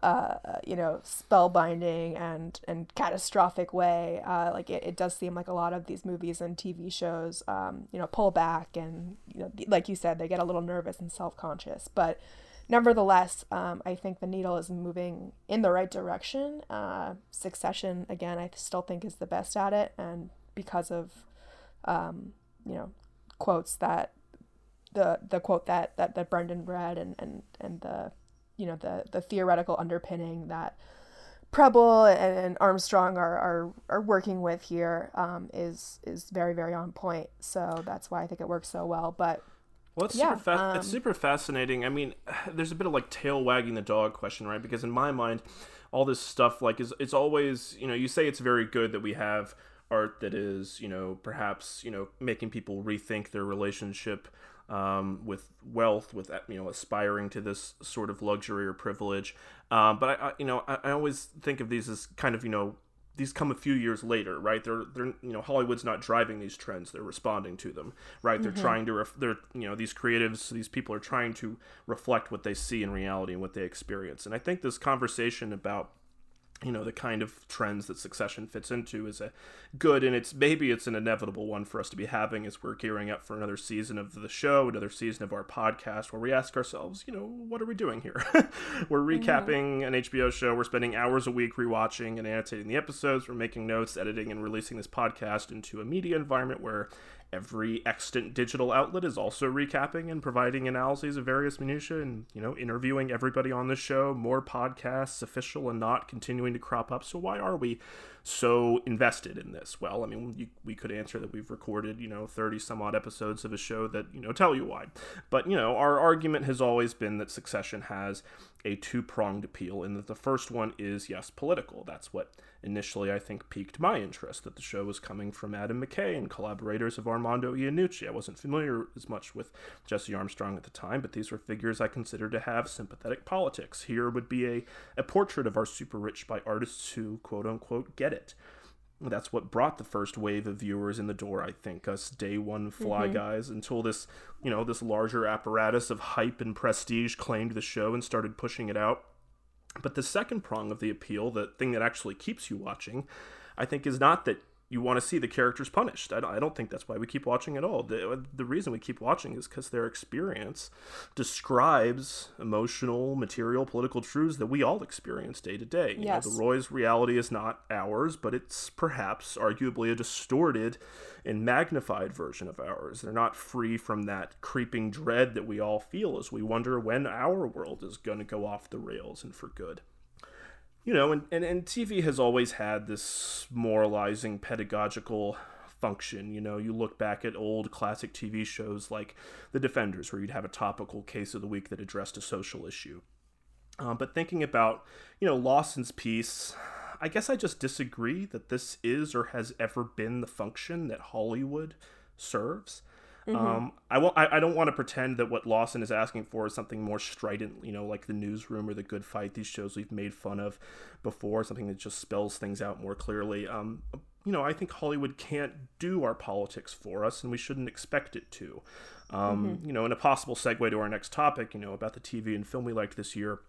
uh, you know, spellbinding and and catastrophic way. Uh, like it, it does seem like a lot of these movies and TV shows, um, you know, pull back and you know, like you said, they get a little nervous and self conscious. But nevertheless, um, I think the needle is moving in the right direction. Uh, Succession, again, I still think is the best at it, and because of, um, you know, quotes that the the quote that that that Brendan read and and and the you know the the theoretical underpinning that Prebble and, and Armstrong are, are are working with here um, is is very very on point. So that's why I think it works so well. But well, it's yeah, super fa- um, it's super fascinating. I mean, there's a bit of like tail wagging the dog question, right? Because in my mind, all this stuff like is it's always you know you say it's very good that we have art that is you know perhaps you know making people rethink their relationship um, with wealth, with you know aspiring to this sort of luxury or privilege. Um, but I, I, you know, I, I always think of these as kind of you know these come a few years later, right? They're they're you know Hollywood's not driving these trends; they're responding to them, right? They're mm-hmm. trying to ref- they're you know these creatives, these people are trying to reflect what they see in reality and what they experience. And I think this conversation about you know the kind of trends that succession fits into is a good and it's maybe it's an inevitable one for us to be having as we're gearing up for another season of the show another season of our podcast where we ask ourselves you know what are we doing here we're mm-hmm. recapping an hbo show we're spending hours a week rewatching and annotating the episodes we're making notes editing and releasing this podcast into a media environment where Every extant digital outlet is also recapping and providing analyses of various minutiae and, you know, interviewing everybody on the show. More podcasts, official and not, continuing to crop up. So why are we so invested in this? Well, I mean, you, we could answer that we've recorded, you know, 30 some odd episodes of a show that, you know, tell you why. But, you know, our argument has always been that Succession has a two pronged appeal, and that the first one is, yes, political. That's what initially I think piqued my interest, that the show was coming from Adam McKay and collaborators of Armando Iannucci. I wasn't familiar as much with Jesse Armstrong at the time, but these were figures I considered to have sympathetic politics. Here would be a, a portrait of our super rich by artists who, quote unquote, get it that's what brought the first wave of viewers in the door i think us day one fly mm-hmm. guys until this you know this larger apparatus of hype and prestige claimed the show and started pushing it out but the second prong of the appeal the thing that actually keeps you watching i think is not that you want to see the characters punished. I don't, I don't think that's why we keep watching at all. The, the reason we keep watching is because their experience describes emotional, material, political truths that we all experience day to day. You yes. know, the Roy's reality is not ours, but it's perhaps arguably a distorted and magnified version of ours. They're not free from that creeping dread that we all feel as we wonder when our world is going to go off the rails and for good you know, and, and, and TV has always had this moralizing pedagogical function. You know, you look back at old classic TV shows like The Defenders, where you'd have a topical case of the week that addressed a social issue. Um, but thinking about, you know, Lawson's piece, I guess I just disagree that this is or has ever been the function that Hollywood serves. Mm-hmm. Um, I won't. I, I don't want to pretend that what Lawson is asking for is something more strident, you know, like the Newsroom or the Good Fight. These shows we've made fun of before, something that just spells things out more clearly. Um, you know, I think Hollywood can't do our politics for us, and we shouldn't expect it to. Um, mm-hmm. You know, in a possible segue to our next topic, you know, about the TV and film we liked this year.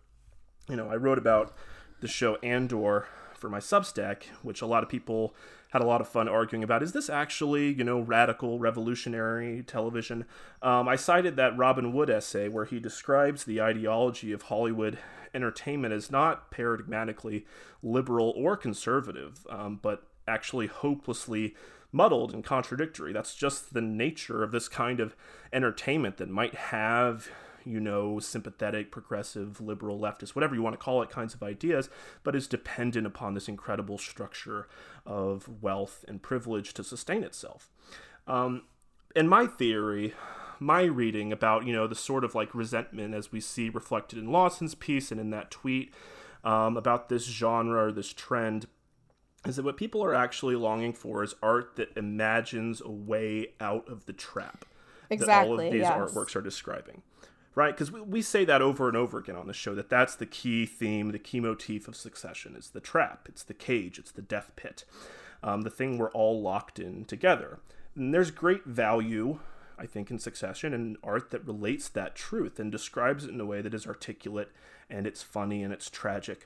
You know, I wrote about the show Andor for my Substack, which a lot of people had a lot of fun arguing about. Is this actually, you know, radical, revolutionary television? Um, I cited that Robin Wood essay where he describes the ideology of Hollywood entertainment as not paradigmatically liberal or conservative, um, but actually hopelessly muddled and contradictory. That's just the nature of this kind of entertainment that might have you know, sympathetic, progressive, liberal, leftist, whatever you want to call it, kinds of ideas, but is dependent upon this incredible structure of wealth and privilege to sustain itself. Um, and my theory, my reading about, you know, the sort of like resentment as we see reflected in Lawson's piece and in that tweet um, about this genre or this trend is that what people are actually longing for is art that imagines a way out of the trap exactly, that all of these yes. artworks are describing right? Because we, we say that over and over again on the show that that's the key theme, the key motif of Succession is the trap, it's the cage, it's the death pit, um, the thing we're all locked in together. And there's great value, I think, in Succession and art that relates that truth and describes it in a way that is articulate and it's funny and it's tragic.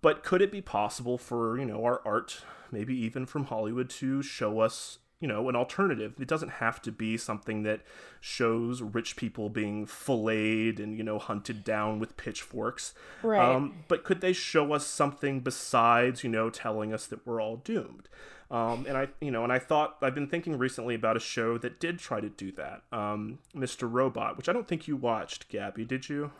But could it be possible for, you know, our art, maybe even from Hollywood, to show us you know an alternative it doesn't have to be something that shows rich people being filleted and you know hunted down with pitchforks right um, but could they show us something besides you know telling us that we're all doomed um, and I, you know, and I thought I've been thinking recently about a show that did try to do that, um, Mr. Robot, which I don't think you watched, Gabby. Did you?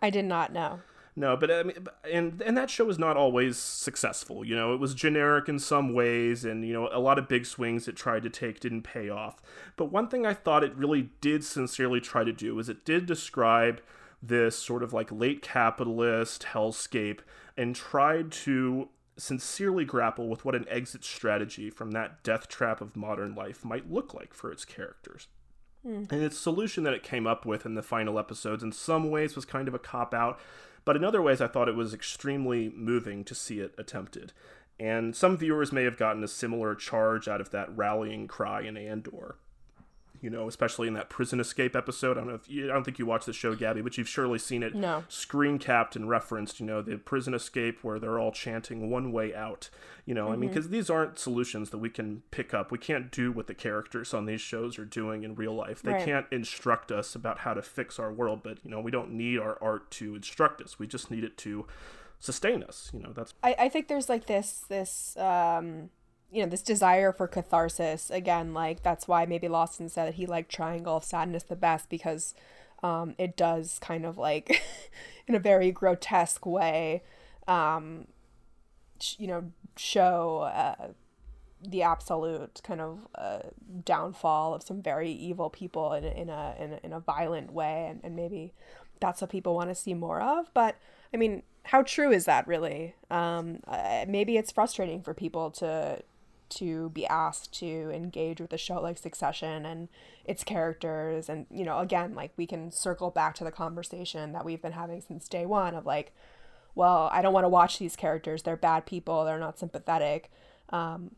I did not know. No, but I mean, and and that show was not always successful. You know, it was generic in some ways, and you know, a lot of big swings it tried to take didn't pay off. But one thing I thought it really did sincerely try to do is it did describe this sort of like late capitalist hellscape and tried to sincerely grapple with what an exit strategy from that death trap of modern life might look like for its characters. Mm. And its solution that it came up with in the final episodes, in some ways, was kind of a cop out but in other ways, I thought it was extremely moving to see it attempted. And some viewers may have gotten a similar charge out of that rallying cry in Andor you know, especially in that prison escape episode. I don't know if you, I don't think you watched the show, Gabby, but you've surely seen it. No. Screen capped and referenced. You know, the prison escape where they're all chanting "one way out." You know, mm-hmm. I mean, because mm-hmm. these aren't solutions that we can pick up. We can't do what the characters on these shows are doing in real life. They right. can't instruct us about how to fix our world. But you know, we don't need our art to instruct us. We just need it to sustain us. You know, that's. I, I think there's like this this um you know this desire for catharsis again like that's why maybe lawson said that he liked triangle of sadness the best because um, it does kind of like in a very grotesque way um, you know, show uh, the absolute kind of uh, downfall of some very evil people in, in a in in a violent way, and, and maybe that's what people want to see more of. But I mean, how true is that really? Um, uh, maybe it's frustrating for people to to be asked to engage with a show like Succession and its characters, and you know, again, like we can circle back to the conversation that we've been having since day one of like, well, I don't want to watch these characters; they're bad people, they're not sympathetic. Um,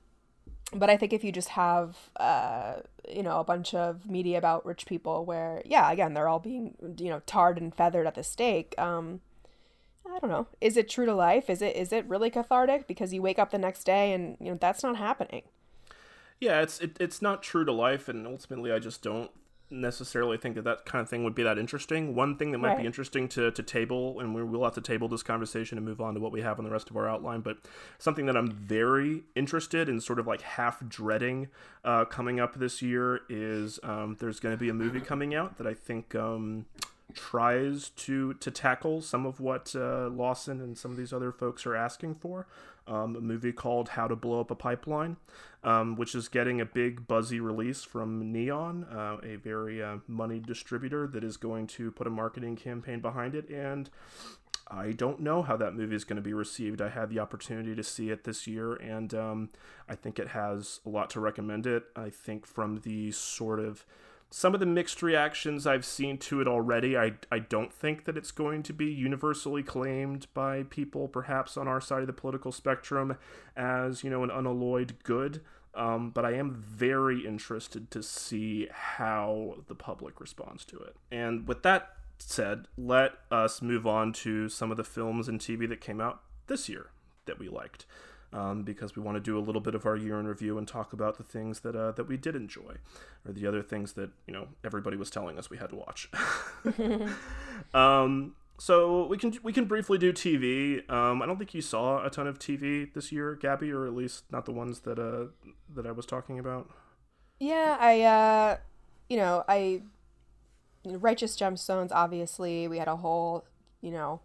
but I think if you just have, uh, you know, a bunch of media about rich people where, yeah, again, they're all being, you know, tarred and feathered at the stake. Um, I don't know. Is it true to life? Is it is it really cathartic? Because you wake up the next day and you know that's not happening. Yeah, it's it, it's not true to life, and ultimately, I just don't necessarily think that that kind of thing would be that interesting. One thing that might Right. be interesting to, to table, and we will have to table this conversation and move on to what we have on the rest of our outline, but something that I'm very interested in, sort of like half dreading uh, coming up this year is um, there's going to be a movie coming out that I think um, tries to to tackle some of what uh, Lawson and some of these other folks are asking for. Um, a movie called How to Blow Up a Pipeline, um, which is getting a big buzzy release from Neon, uh, a very uh, money distributor that is going to put a marketing campaign behind it. And I don't know how that movie is going to be received. I had the opportunity to see it this year, and um, I think it has a lot to recommend it. I think from the sort of some of the mixed reactions I've seen to it already, I, I don't think that it's going to be universally claimed by people, perhaps on our side of the political spectrum, as you know an unalloyed good. Um, but I am very interested to see how the public responds to it. And with that said, let us move on to some of the films and TV that came out this year that we liked. Um, because we want to do a little bit of our year in review and talk about the things that uh, that we did enjoy, or the other things that you know everybody was telling us we had to watch. um, so we can we can briefly do TV. Um, I don't think you saw a ton of TV this year, Gabby, or at least not the ones that uh, that I was talking about. Yeah, I, uh, you know, I, Righteous Gemstones, obviously, we had a whole, you know,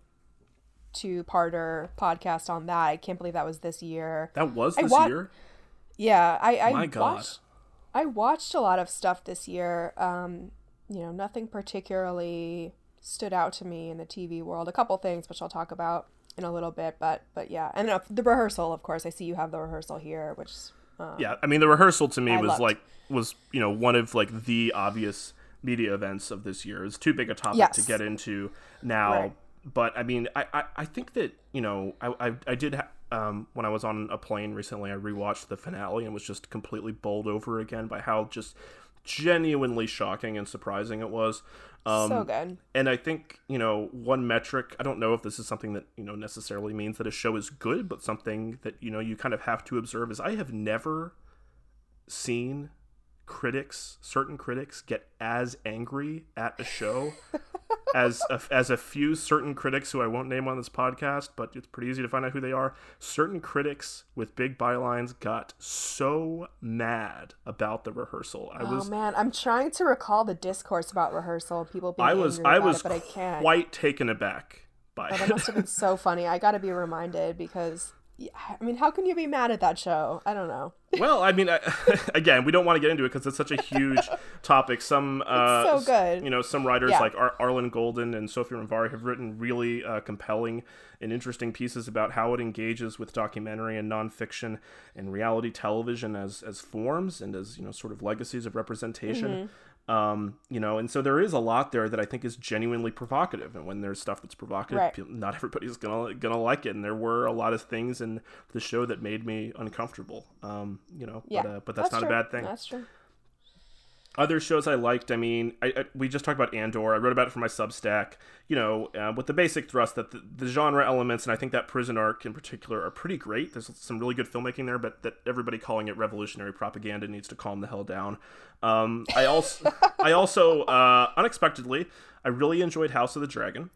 two parter podcast on that. I can't believe that was this year. That was I this wa- year. Yeah, I, I My God. watched, I watched a lot of stuff this year. Um, you know, nothing particularly stood out to me in the TV world. A couple things, which I'll talk about in a little bit, but, but yeah. And uh, the rehearsal, of course, I see you have the rehearsal here, which, uh, Yeah, I mean the rehearsal to me I was loved. like was you know one of like the obvious media events of this year. It's too big a topic Yes. to get into now, Right. But I mean I, I, I think that you know I I, I did ha- um, when I was on a plane recently I rewatched the finale and was just completely bowled over again by how just genuinely shocking and surprising it was. Um, so good. and I think, you know, one metric, I don't know if this is something that, you know, necessarily means that a show is good, but something that, you know, you kind of have to observe is I have never seen critics, certain critics, get as angry at a show as a, as a few certain critics who I won't name on this podcast, but it's pretty easy to find out who they are. Certain critics with big bylines got so mad about the rehearsal. I oh, was oh man, I'm trying to recall the discourse about rehearsal and people being I was I was it, but I can't. quite taken aback by Oh, it. must have been so funny. I got to be reminded because yeah, I mean, how can you be mad at that show? I don't know. well, I mean, I, again, we don't want to get into it because it's such a huge topic. Some, uh, so good. You know, some writers Yeah. like Ar- Arlen Golden and Sophie Ramvari have written really uh, compelling and interesting pieces about how it engages with documentary and nonfiction and reality television as as forms and as you know, sort of legacies of representation. Mm-hmm. Um, you know, and so there is a lot there that I think is genuinely provocative. And when there's stuff that's provocative, Right. not everybody's gonna gonna like it. And there were a lot of things in the show that made me uncomfortable. Um, you know, Yeah, but, uh, but that's, not true. a bad thing. That's true. Other shows I liked, I mean, I, I, we just talked about Andor. I wrote about it for my Substack. You know, uh, with the basic thrust that the, the genre elements, and I think that prison arc in particular, are pretty great. There's some really good filmmaking there, but that everybody calling it revolutionary propaganda needs to calm the hell down. Um, I also, I also, uh, unexpectedly, I really enjoyed House of the Dragon.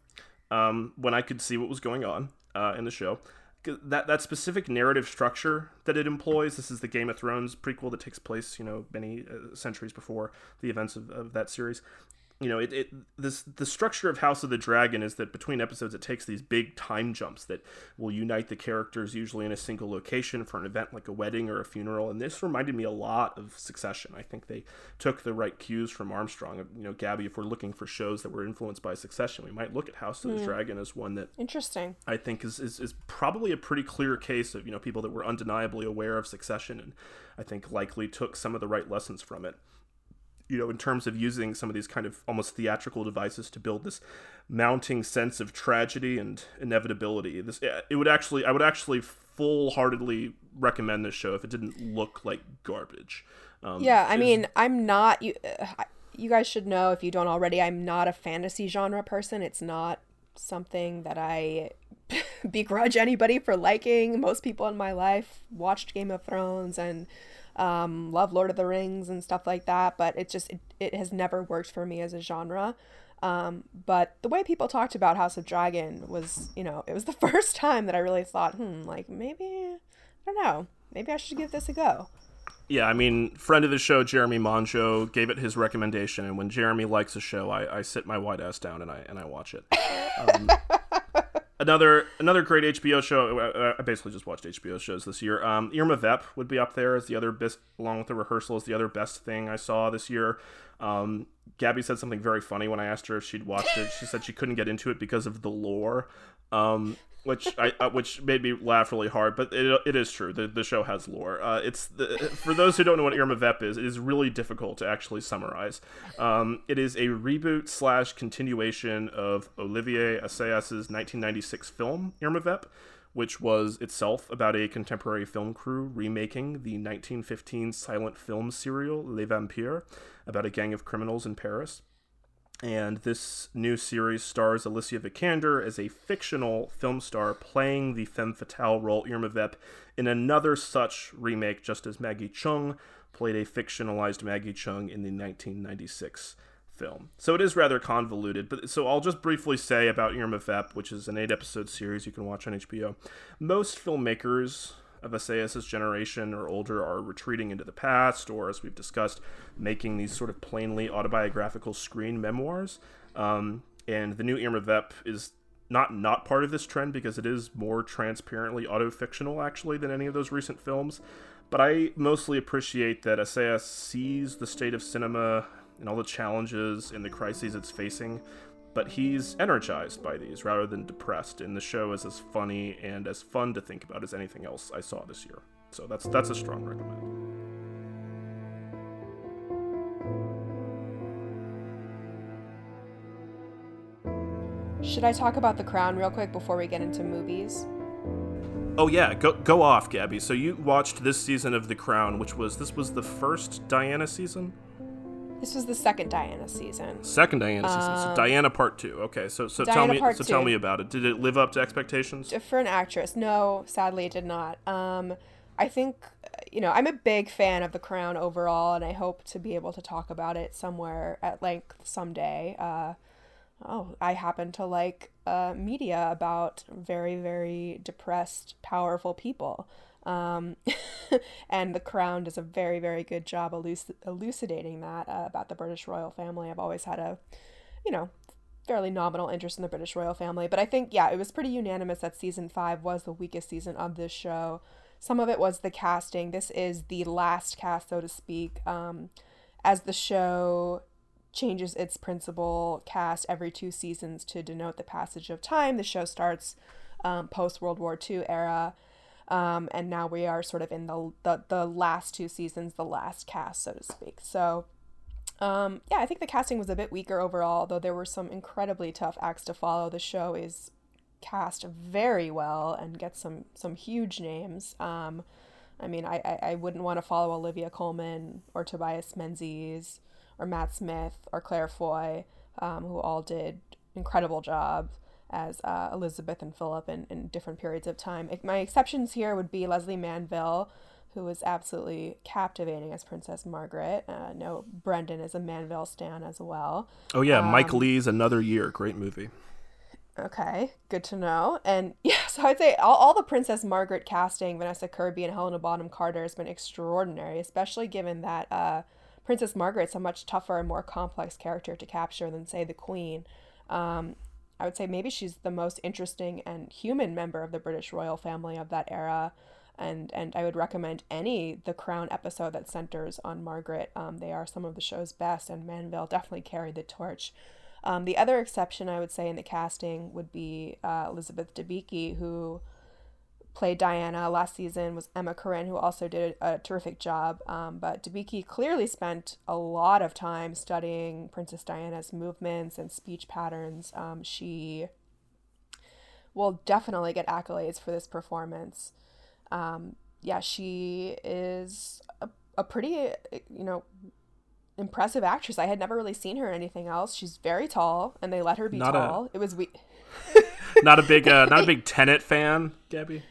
Um, when I could see what was going on uh, in the show. That that specific narrative structure that it employs. This is the Game of Thrones prequel that takes place, you know, many uh, centuries before the events of, of that series. You know, it, it this the structure of House of the Dragon is that between episodes it takes these big time jumps that will unite the characters usually in a single location for an event like a wedding or a funeral. And this reminded me a lot of Succession. I think they took the right cues from Armstrong. You know, Gabby, if we're looking for shows that were influenced by Succession, we might look at House of mm. the hmm. Dragon as one that interesting. I think is, is is probably a pretty clear case of you know people that were undeniably aware of Succession and I think likely took some of the right lessons from it you know, in terms of using some of these kind of almost theatrical devices to build this mounting sense of tragedy and inevitability. This it would actually I would actually full-heartedly recommend this show if it didn't look like garbage. Um, yeah, I mean, I'm not you. Uh, you guys should know if you don't already. I'm not a fantasy genre person. It's not something that I begrudge anybody for liking. Most people in my life watched Game of Thrones and um, love Lord of the Rings and stuff like that, but it just it, it has never worked for me as a genre. Um, but the way people talked about House of Dragon was, you know, it was the first time that I really thought, hmm, like maybe I don't know, maybe I should give this a go. Yeah, I mean, friend of the show, Jeremy Monjo, gave it his recommendation, and when Jeremy likes a show, I, I sit my white ass down and I and I watch it. Um, another another great HBO show. I basically just watched HBO shows this year. Um, Irma Vep would be up there as the other best, along with the rehearsal, is the other best thing I saw this year. Um, Gabby said something very funny when I asked her if she'd watched it. She said she couldn't get into it because of the lore. Um, which I uh, which made me laugh really hard. But it, it is true. The, the show has lore. Uh, it's the, for those who don't know what Irma Vep is. It is really difficult to actually summarize. Um, it is a reboot slash continuation of Olivier Assayas's 1996 film Irma Vep, which was itself about a contemporary film crew remaking the 1915 silent film serial Les Vampires about a gang of criminals in Paris. And this new series stars Alicia Vikander as a fictional film star playing the femme fatale role Irma Vep in another such remake, just as Maggie Cheung played a fictionalized Maggie Cheung in the 1996 film. So it is rather convoluted, but so I'll just briefly say about Irma Vep, which is an eight episode series you can watch on HBO. Most filmmakers of Assayas's generation or older are retreating into the past, or as we've discussed, making these sort of plainly autobiographical screen memoirs. Um, and the new Irma Vep is not not part of this trend because it is more transparently auto-fictional actually than any of those recent films. But I mostly appreciate that Assayas sees the state of cinema and all the challenges and the crises it's facing but he's energized by these rather than depressed and the show is as funny and as fun to think about as anything else i saw this year so that's that's a strong recommend should i talk about the crown real quick before we get into movies Oh yeah, go go off, Gabby. So you watched this season of The Crown, which was this was the first Diana season. This was the second Diana season. Second Diana um, season. So um, Diana part two. Okay, so so Diana tell me so two. tell me about it. Did it live up to expectations? For an actress, no, sadly it did not. Um, I think you know I'm a big fan of The Crown overall, and I hope to be able to talk about it somewhere at length someday. Uh, oh, I happen to like uh, media about very very depressed, powerful people. Um, and The Crown does a very, very good job eluc- elucidating that uh, about the British royal family. I've always had a, you know, fairly nominal interest in the British royal family. But I think, yeah, it was pretty unanimous that season five was the weakest season of this show. Some of it was the casting. This is the last cast, so to speak. Um, as the show changes its principal cast every two seasons to denote the passage of time, the show starts um, post World War II era. Um, and now we are sort of in the, the the last two seasons, the last cast, so to speak. So, um, yeah, I think the casting was a bit weaker overall, though there were some incredibly tough acts to follow. The show is cast very well and gets some some huge names. Um, I mean, I, I, I wouldn't want to follow Olivia Colman or Tobias Menzies or Matt Smith or Claire Foy, um, who all did incredible jobs as uh, Elizabeth and Philip in, in different periods of time. My exceptions here would be Lesley Manville, who was absolutely captivating as Princess Margaret. Uh, no, Brendan is a Manville stan as well. Oh yeah, um, Mike Leigh's Another Year, great movie. Okay, good to know. And yeah, so I'd say all, all the Princess Margaret casting, Vanessa Kirby and Helena Bonham Carter, has been extraordinary, especially given that uh, Princess Margaret's a much tougher and more complex character to capture than, say, the Queen. Um, I would say maybe she's the most interesting and human member of the British royal family of that era. And, and I would recommend any The Crown episode that centers on Margaret. Um, they are some of the show's best, and Manville definitely carried the torch. Um, the other exception I would say in the casting would be uh, Elizabeth Debicki, who played Diana last season was Emma Corrin, who also did a, terrific job. Um, but Debicki clearly spent a lot of time studying Princess Diana's movements and speech patterns. Um, she will definitely get accolades for this performance. Um, yeah, she is a, a pretty, you know, impressive actress. I had never really seen her in anything else. She's very tall, and they let her be not tall. A, it was we. not a big, uh, not a big Tenet fan, Gabby.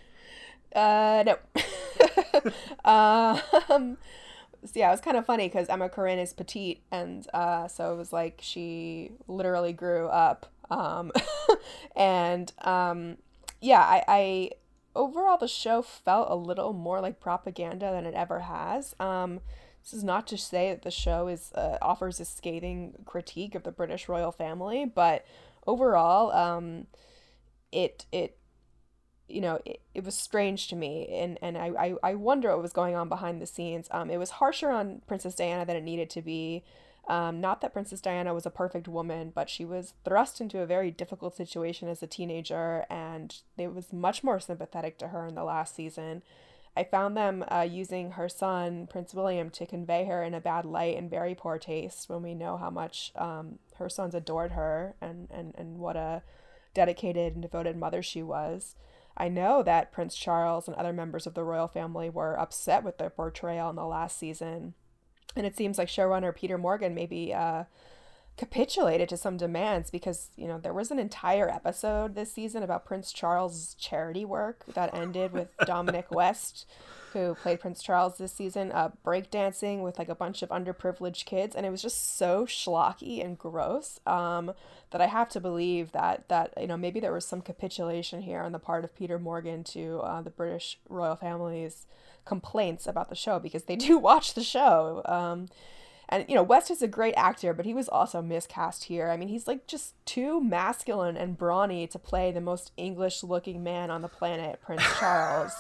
Uh, no. um, so yeah, it was kind of funny because Emma Corrin is petite, and uh, so it was like she literally grew up. Um, and um, yeah, I, I overall the show felt a little more like propaganda than it ever has. Um, this is not to say that the show is uh, offers a scathing critique of the British royal family, but overall, um, it it you know, it, it was strange to me, and and I, I, I wonder what was going on behind the scenes. Um, it was harsher on Princess Diana than it needed to be. Um, not that Princess Diana was a perfect woman, but she was thrust into a very difficult situation as a teenager, and it was much more sympathetic to her in the last season. I found them uh, using her son, Prince William, to convey her in a bad light and very poor taste when we know how much um, her sons adored her and, and, and what a dedicated and devoted mother she was. I know that Prince Charles and other members of the royal family were upset with their portrayal in the last season. And it seems like showrunner Peter Morgan maybe uh, capitulated to some demands because, you know, there was an entire episode this season about Prince Charles' charity work that ended with Dominic West who played Prince Charles this season, uh, breakdancing with like a bunch of underprivileged kids, and it was just so schlocky and gross um, that I have to believe that that you know maybe there was some capitulation here on the part of Peter Morgan to uh, the British royal family's complaints about the show because they do watch the show. Um, and you know, West is a great actor, but he was also miscast here. I mean, he's like just too masculine and brawny to play the most English-looking man on the planet, Prince Charles.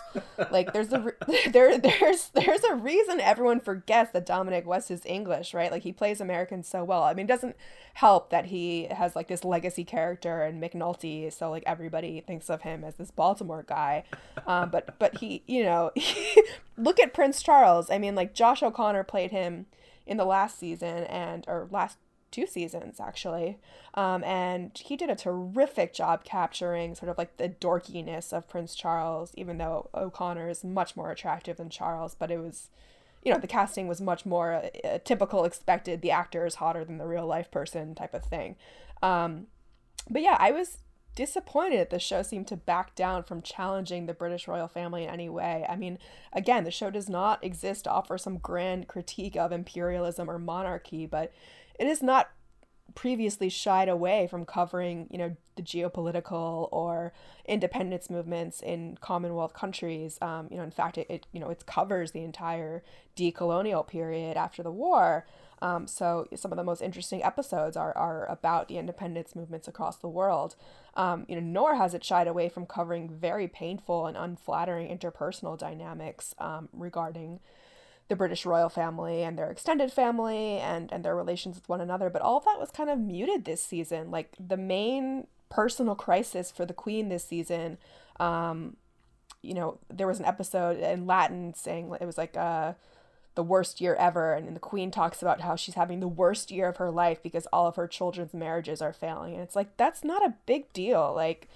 like there's a there there's there's a reason everyone forgets that Dominic West is English, right? Like he plays American so well. I mean, it doesn't help that he has like this legacy character and McNulty, so like everybody thinks of him as this Baltimore guy. Um, but but he, you know, look at Prince Charles. I mean, like Josh O'Connor played him in the last season and or last two seasons actually. Um, and he did a terrific job capturing sort of like the dorkiness of prince charles even though o'connor is much more attractive than charles but it was you know the casting was much more a typical expected. The actor is hotter than the real life person type of thing. Um, but yeah i was disappointed the show seemed to back down from challenging the British royal family in any way. I mean, again, the show does not exist to offer some grand critique of imperialism or monarchy, but it is not previously shied away from covering, you know, the geopolitical or independence movements in Commonwealth countries. Um, you know, in fact, it, it you know it covers the entire decolonial period after the war. Um, so some of the most interesting episodes are, are about the independence movements across the world. Um, you know, nor has it shied away from covering very painful and unflattering interpersonal dynamics um, regarding the British royal family and their extended family and, and their relations with one another. But all of that was kind of muted this season. Like the main personal crisis for the Queen this season, um, you know, there was an episode in Latin saying it was like, uh, the worst year ever and the queen talks about how she's having the worst year of her life because all of her children's marriages are failing and it's like that's not a big deal like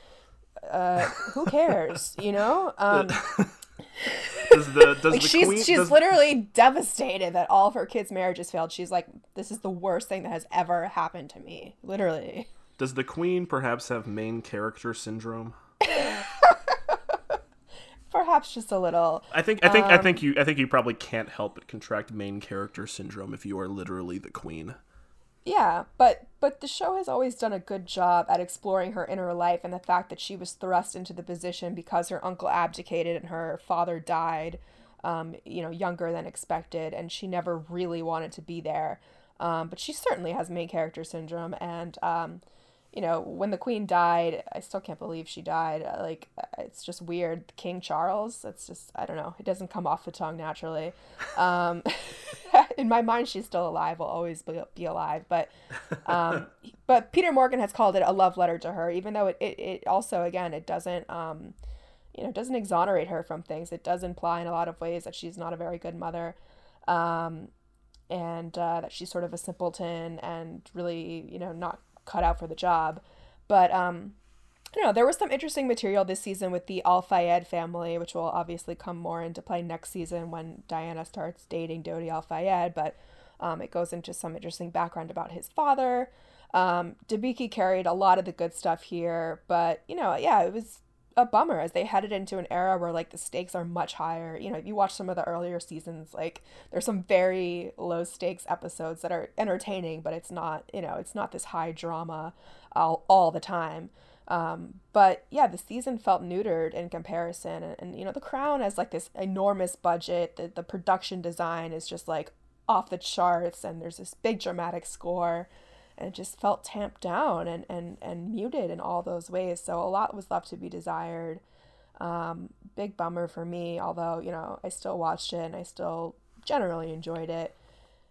uh who cares you know? Um does the does like the she's queen, she's does... literally devastated that all of her kids marriages failed. She's like this is the worst thing that has ever happened to me literally. Does the queen perhaps have main character syndrome perhaps just a little. I think I think um, I think you I think you probably can't help but contract main character syndrome if you are literally the queen. Yeah, but but the show has always done a good job at exploring her inner life and the fact that she was thrust into the position because her uncle abdicated and her father died. um, you know, younger than expected, and she never really wanted to be there. Um, but she certainly has main character syndrome, and um, you know, when the queen died, I still can't believe she died. Uh, like, uh, it's just weird. King Charles, it's just, I don't know. It doesn't come off the tongue naturally. Um, in my mind, she's still alive, will always be, be alive. But, um, but Peter Morgan has called it a love letter to her, even though it, it, it also, again, it doesn't, um, you know, it doesn't exonerate her from things. It does imply in a lot of ways that she's not a very good mother. Um, and uh, that she's sort of a simpleton and really, you know, not cut out for the job. But um, I don't know. There was some interesting material this season with the Al Fayed family, which will obviously come more into play next season when Diana starts dating Dodi Al Fayed. But um, it goes into some interesting background about his father. Um, Debicki carried a lot of the good stuff here, but you know, yeah, it was a bummer as they headed into an era where like the stakes are much higher. You know, if you watch some of the earlier seasons, like there's some very low stakes episodes that are entertaining, but it's not, you know, it's not this high drama all, all the time. Um, but yeah, the season felt neutered in comparison. And, and, you know, The Crown has like this enormous budget. The, the production design is just like off the charts, and there's this big dramatic score and just felt tamped down and, and, and muted in all those ways. So a lot was left to be desired. Um, big bummer for me, although, you know, I still watched it and I still generally enjoyed it.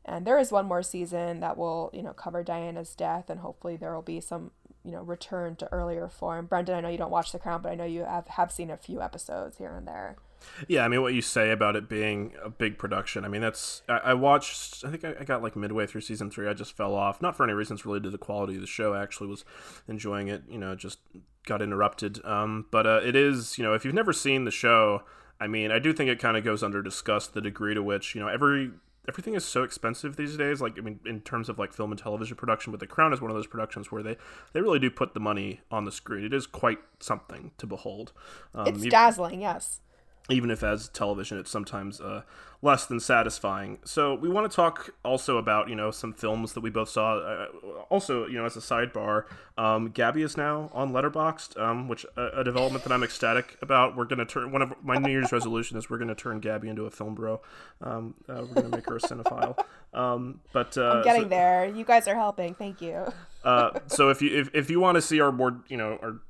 And there is one more season that will, you know, cover Diana's death, and hopefully there will be some, you know, return to earlier form. Brendan, I know you don't watch The Crown, but I know you have, have seen a few episodes here and there. Yeah, I mean, what you say about it being a big production, I mean, that's. I, I watched, I think I, I, got like midway through season three. I just fell off, not for any reasons related to the quality of the show. I actually was enjoying it, you know, just got interrupted. Um, but uh, it is, you know, if you've never seen the show, I mean, I do think it kind of goes under discussed the degree to which, you know, every everything is so expensive these days like i mean in terms of like film and television production but the crown is one of those productions where they they really do put the money on the screen it is quite something to behold um, it's dazzling yes even if as television it's sometimes uh, less than satisfying. So we want to talk also about you know some films that we both saw. Uh, also, you know, as a sidebar, um, Gabby is now on Letterboxd, um, which uh, a development that I'm ecstatic about. We're gonna turn one of my New Year's resolution is we're gonna turn Gabby into a film bro. Um, uh, we're gonna make her a cinephile. Um, but uh, I'm getting so, there. You guys are helping. Thank you. Uh, so if you if, if you want to see our board you know our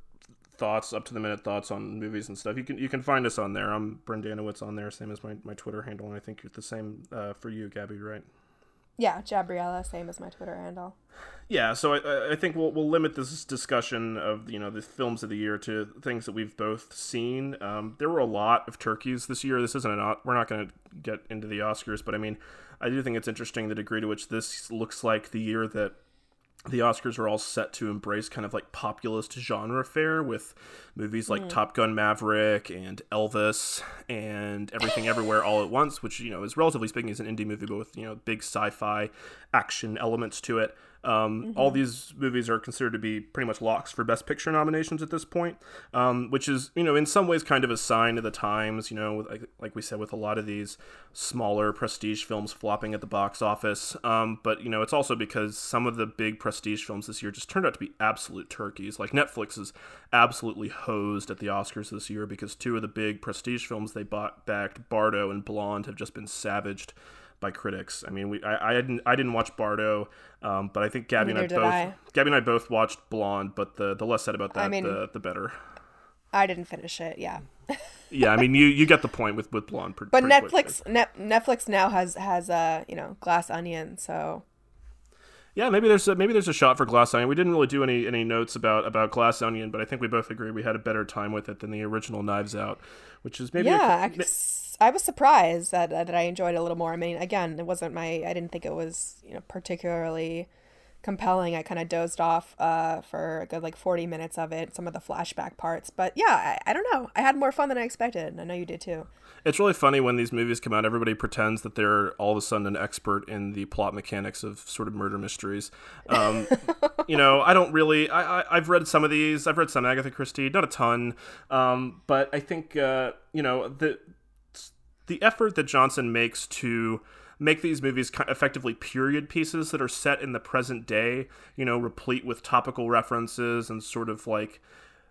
thoughts, up to the minute thoughts on movies and stuff. You can you can find us on there. I'm Brendanowitz on there, same as my, my Twitter handle, and I think it's the same uh, for you, Gabby, right? Yeah, Gabriella, same as my Twitter handle. Yeah, so I, I think we'll we'll limit this discussion of you know the films of the year to things that we've both seen. Um, there were a lot of turkeys this year. This isn't an we're not going to get into the Oscars, but I mean I do think it's interesting the degree to which this looks like the year that the Oscars are all set to embrace kind of like populist genre fare with movies like mm. Top Gun Maverick and Elvis and Everything Everywhere All at Once, which, you know, is relatively speaking is an indie movie, but with, you know, big sci fi action elements to it. Um, mm-hmm. All these movies are considered to be pretty much locks for Best Picture nominations at this point, um, which is, you know, in some ways kind of a sign of the times, you know, like, like we said, with a lot of these smaller prestige films flopping at the box office. Um, but, you know, it's also because some of the big prestige films this year just turned out to be absolute turkeys. Like Netflix is absolutely hosed at the Oscars this year because two of the big prestige films they bought backed, Bardo and Blonde, have just been savaged by critics. I mean, we I, I didn't I didn't watch Bardo, um, but I think Gabby Neither and I both I. Gabby and I both watched Blonde. But the the less said about that, I mean, the the better. I didn't finish it. Yeah. yeah, I mean, you you get the point with with Blonde. Pretty, but pretty Netflix Net, Netflix now has has a uh, you know Glass Onion, so. Yeah, maybe there's a, maybe there's a shot for Glass Onion. We didn't really do any any notes about about Glass Onion, but I think we both agree we had a better time with it than the original Knives Out, which is maybe yeah. A, I was surprised that that I enjoyed it a little more. I mean, again, it wasn't my. I didn't think it was you know particularly compelling. I kind of dozed off uh, for a good like 40 minutes of it, some of the flashback parts. But yeah, I, I, don't know. I had more fun than I expected. and I know you did too. It's really funny when these movies come out, everybody pretends that they're all of a sudden an expert in the plot mechanics of sort of murder mysteries. Um, you know, I don't really, I, I, have read some of these. I've read some Agatha Christie, not a ton. Um, but I think, uh, you know, the, the effort that Johnson makes to make these movies effectively period pieces that are set in the present day, you know, replete with topical references and sort of like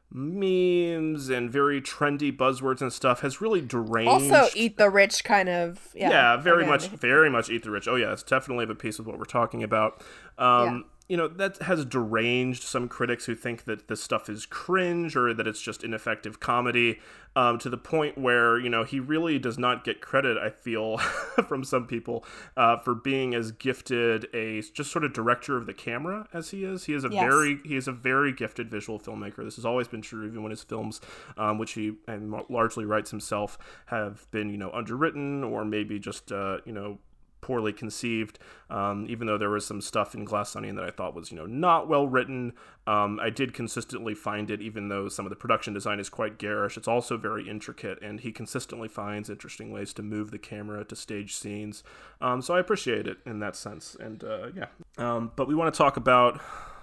memes and very trendy buzzwords and stuff has really deranged. Also, eat the rich kind of. Yeah, yeah very much, very much eat the rich. Oh yeah, it's definitely of a piece of what we're talking about. Um, you know that has deranged some critics who think that this stuff is cringe or that it's just ineffective comedy um, to the point where you know he really does not get credit i feel from some people uh, for being as gifted a just sort of director of the camera as he is he is a yes. very he is a very gifted visual filmmaker this has always been true even when his films um, which he and largely writes himself have been you know underwritten or maybe just uh, you know poorly conceived. Um, even though there was some stuff in Glass Onion that I thought was, you know, not well written, um, I did consistently find it, even though some of the production design is quite garish. It's also very intricate, and he consistently finds interesting ways to move the camera to stage scenes. Um, so I appreciate it in that sense. And uh, yeah, um, but we want to talk about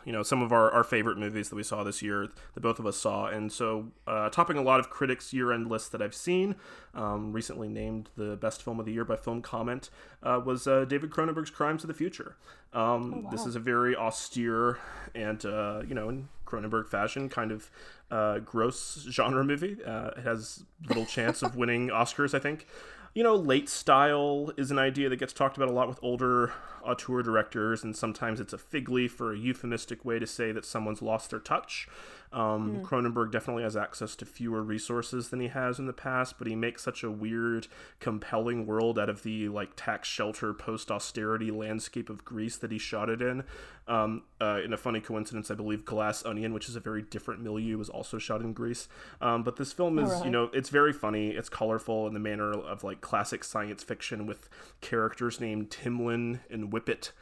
you know some of our, our favorite movies that we saw this year that both of us saw. And so uh, topping a lot of critics year-end lists that i've seen um, recently named the best film of the year by film comment uh, was uh, david cronenberg's crimes of the future. Um, oh, wow. this is a very austere and uh, you know in cronenberg fashion kind of uh, gross genre movie. Uh, it has little chance of winning oscars i think you know, late style is an idea that gets talked about a lot with older auteur directors, and sometimes it's a fig leaf or a euphemistic way to say that someone's lost their touch. Um, mm. Cronenberg definitely has access to fewer resources than he has in the past, but he makes such a weird, compelling world out of the like tax shelter, post austerity landscape of Greece that he shot it in. Um, uh, in a funny coincidence, I believe Glass Onion, which is a very different milieu, was also shot in Greece. Um, but this film is, right. you know, it's very funny. It's colorful in the manner of like classic science fiction with characters named Timlin and Whippet.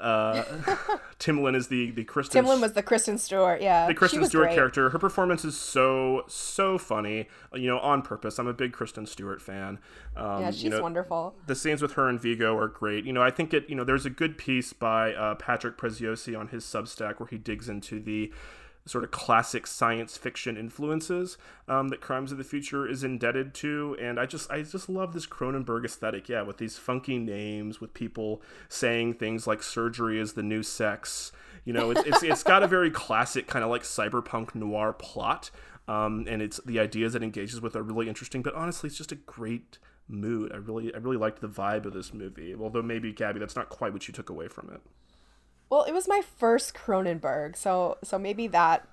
Uh, Timlin is the the Kristen. Timlin was the Kristen Stewart. Yeah, the Kristen Stewart great. character. Her performance is so so funny. You know, on purpose. I'm a big Kristen Stewart fan. Um, yeah, she's you know, wonderful. The scenes with her and Viggo are great. You know, I think it. You know, there's a good piece by uh, Patrick Preziosi on his Substack where he digs into the sort of classic science fiction influences um, that Crimes of the Future is indebted to, and I just I just love this Cronenberg aesthetic. Yeah, with these funky names, with people saying things like "surgery is the new sex." You know, it's it's, it's got a very classic kind of like cyberpunk noir plot, um, and it's the ideas it engages with are really interesting. But honestly, it's just a great mood. I really I really liked the vibe of this movie. Although maybe Gabby, that's not quite what you took away from it. Well, it was my first Cronenberg, so so maybe that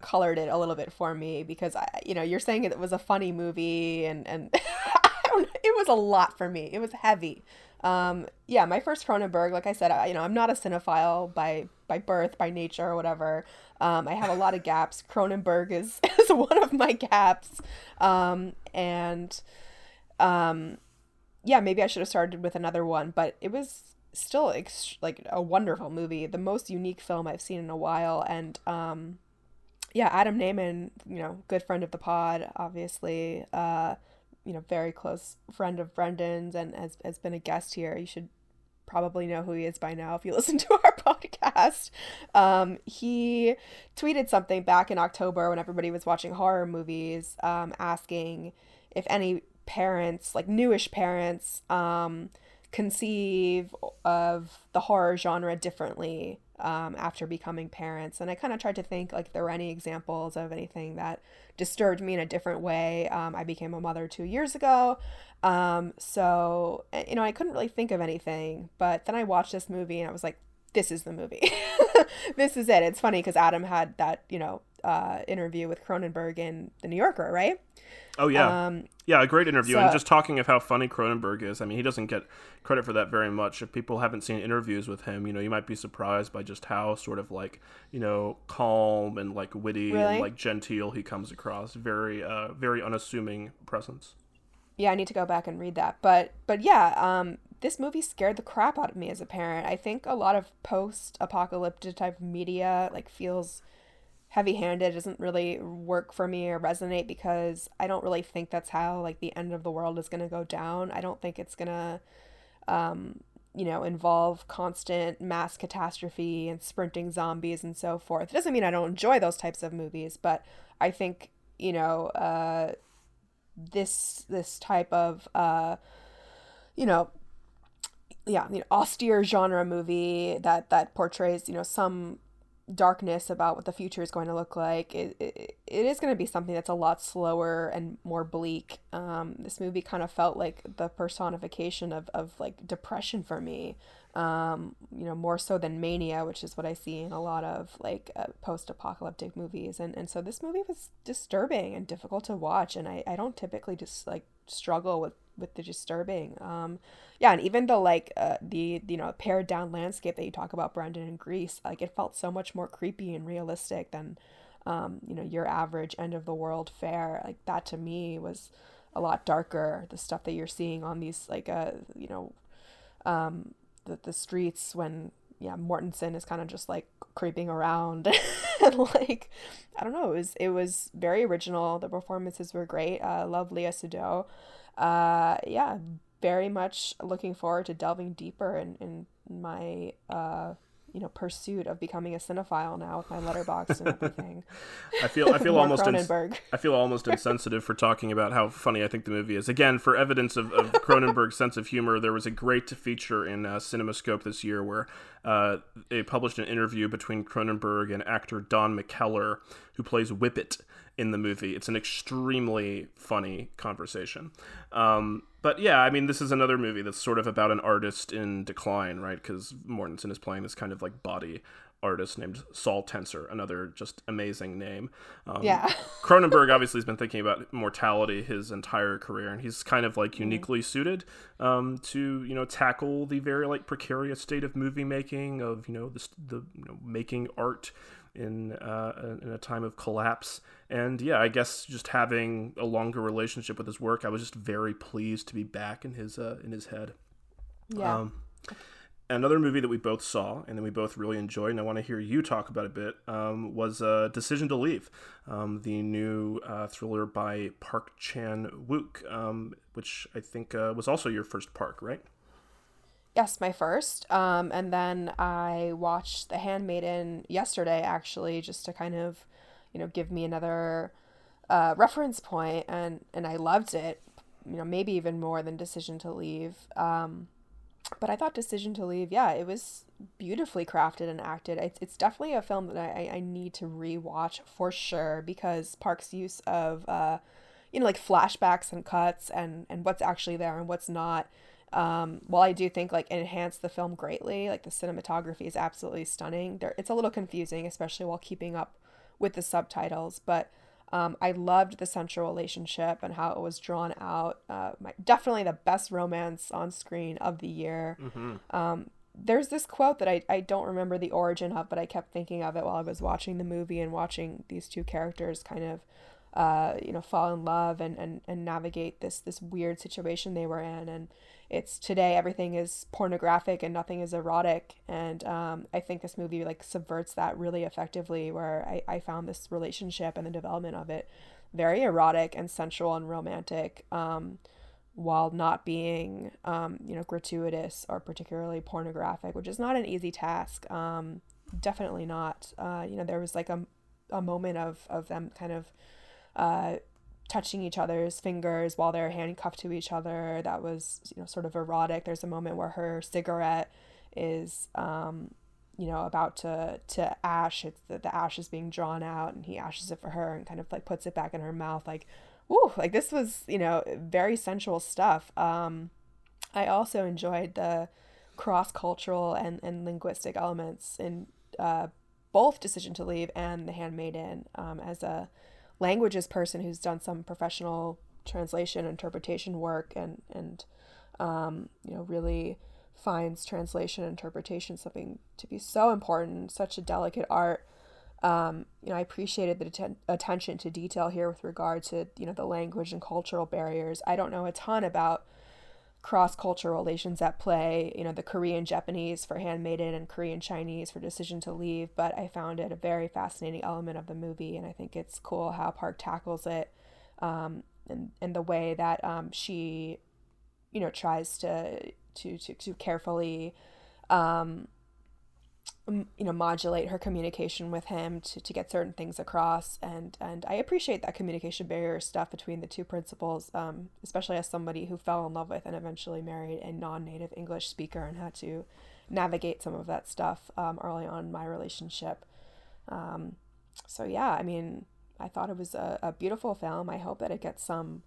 colored it a little bit for me because I, you know, you're saying it was a funny movie and and it was a lot for me. It was heavy. Um, yeah, my first Cronenberg, like I said, I, you know, I'm not a cinephile by by birth, by nature, or whatever. Um, I have a lot of gaps. Cronenberg is is one of my gaps, um, and um, yeah, maybe I should have started with another one, but it was still ex- like a wonderful movie, the most unique film I've seen in a while, and um, yeah, Adam Nayman, you know, good friend of the pod, obviously, uh, you know, very close friend of Brendan's, and has has been a guest here. You should probably know who he is by now if you listen to our podcast. Um, he tweeted something back in October when everybody was watching horror movies, um, asking if any parents, like newish parents, um, conceive of the horror genre differently um, after becoming parents. And I kind of tried to think like there were any examples of anything that disturbed me in a different way. Um, I became a mother two years ago. Um, so, eh, you know, I couldn't really think of anything. But then I watched this movie and I was like, this is the movie. this is it. It's funny because Adam had that, you know, uh, interview with Cronenberg in The New Yorker, right? Oh yeah, um, yeah, a great interview. So, and just talking of how funny Cronenberg is. I mean, he doesn't get credit for that very much. If people haven't seen interviews with him, you know, you might be surprised by just how sort of like you know calm and like witty really? and like genteel he comes across. Very, uh, very unassuming presence. Yeah, I need to go back and read that. But but yeah, um, this movie scared the crap out of me as a parent. I think a lot of post-apocalyptic type media like feels heavy handed doesn't really work for me or resonate because I don't really think that's how like the end of the world is going to go down. I don't think it's going to um, you know, involve constant mass catastrophe and sprinting zombies and so forth. It doesn't mean I don't enjoy those types of movies, but I think, you know, uh, this this type of uh, you know, yeah, know, austere genre movie that that portrays, you know, some darkness about what the future is going to look like, it, it, it is going to be something that's a lot slower and more bleak. Um, this movie kind of felt like the personification of, of like depression for me, um, you know, more so than mania, which is what I see in a lot of like uh, post apocalyptic movies. And, and so this movie was disturbing and difficult to watch. And I, I don't typically just like struggle with with the disturbing. Um, yeah, and even the like uh, the you know pared down landscape that you talk about, Brendan and greece like it felt so much more creepy and realistic than um, you know your average end of the world fair Like that to me was a lot darker. The stuff that you're seeing on these like uh you know um, the the streets when yeah Mortensen is kind of just like creeping around and like I don't know it was it was very original. The performances were great. Uh, love Léa Seydoux uh, yeah, very much looking forward to delving deeper in, in my uh, you know pursuit of becoming a cinephile now with my letterboxd and everything. I feel I feel almost ins- I feel almost insensitive for talking about how funny I think the movie is. Again, for evidence of, of Cronenberg's sense of humor, there was a great feature in uh, CinemaScope this year where uh, they published an interview between Cronenberg and actor Don McKellar, who plays Whippet in the movie. It's an extremely funny conversation. Um, but yeah, I mean, this is another movie that's sort of about an artist in decline, right? Because Mortensen is playing this kind of like body artist named Saul Tenser, another just amazing name. Um, yeah. Cronenberg obviously has been thinking about mortality his entire career, and he's kind of like mm-hmm. uniquely mm. suited um, to you know tackle the very like precarious state of movie making, of you know the the you know, making art in uh, in a time of collapse. And yeah, I guess just having a longer relationship with his work, I was just very pleased to be back in his uh, in his head. Yeah. Um, another movie that we both saw and then we both really enjoyed, and I want to hear you talk about a bit, um, was uh, Decision to Leave, um, the new uh, thriller by Park Chan Wook, um, which I think uh, was also your first Park, right? Yes, my first. Um, and then I watched The Handmaiden yesterday, actually, just to kind of, you know, give me another uh, reference point, and and I loved it. You know, maybe even more than Decision to Leave. Um, but I thought Decision to Leave, yeah, it was beautifully crafted and acted. It's, it's definitely a film that I, I need to rewatch for sure because Park's use of, uh, you know, like flashbacks and cuts and, and what's actually there and what's not um, while I do think like it enhanced the film greatly, like the cinematography is absolutely stunning. There, it's a little confusing, especially while keeping up with the subtitles. But um, I loved the central relationship and how it was drawn out. Uh, my, definitely the best romance on screen of the year. Mm-hmm. Um, there's this quote that I, I don't remember the origin of, but I kept thinking of it while I was watching the movie and watching these two characters kind of uh, you know, fall in love and, and, and navigate this this weird situation they were in. And it's today everything is pornographic and nothing is erotic. And um, I think this movie like subverts that really effectively. Where I, I found this relationship and the development of it very erotic and sensual and romantic. Um, while not being, um, you know, gratuitous or particularly pornographic, which is not an easy task. Um, definitely not. Uh, you know, there was like a, a moment of, of them kind of uh, touching each other's fingers while they're handcuffed to each other. That was, you know, sort of erotic. There's a moment where her cigarette is, um, you know, about to to ash. It's the, the ash is being drawn out, and he ashes it for her and kind of like puts it back in her mouth. Like, woo! Like this was, you know, very sensual stuff. Um, I also enjoyed the cross cultural and and linguistic elements in uh, both Decision to Leave and The Handmaiden um, as a languages person who's done some professional translation interpretation work and and um, you know really finds translation interpretation something to be so important such a delicate art. Um, you know i appreciated the atten- attention to detail here with regard to you know the language and cultural barriers. I don't know a ton about cross cultural relations at play, you know, the Korean Japanese for Handmaiden and Korean Chinese for Decision to Leave, but I found it a very fascinating element of the movie, and I think it's cool how Park tackles it um, and, and the way that um, she, you know, tries to, to, to, to carefully um, you know modulate her communication with him to, to get certain things across and and i appreciate that communication barrier stuff between the two principals um, especially as somebody who fell in love with and eventually married a non-native english speaker and had to navigate some of that stuff um, early on in my relationship Um, so yeah, I mean, I thought it was a, a beautiful film. I hope that it gets some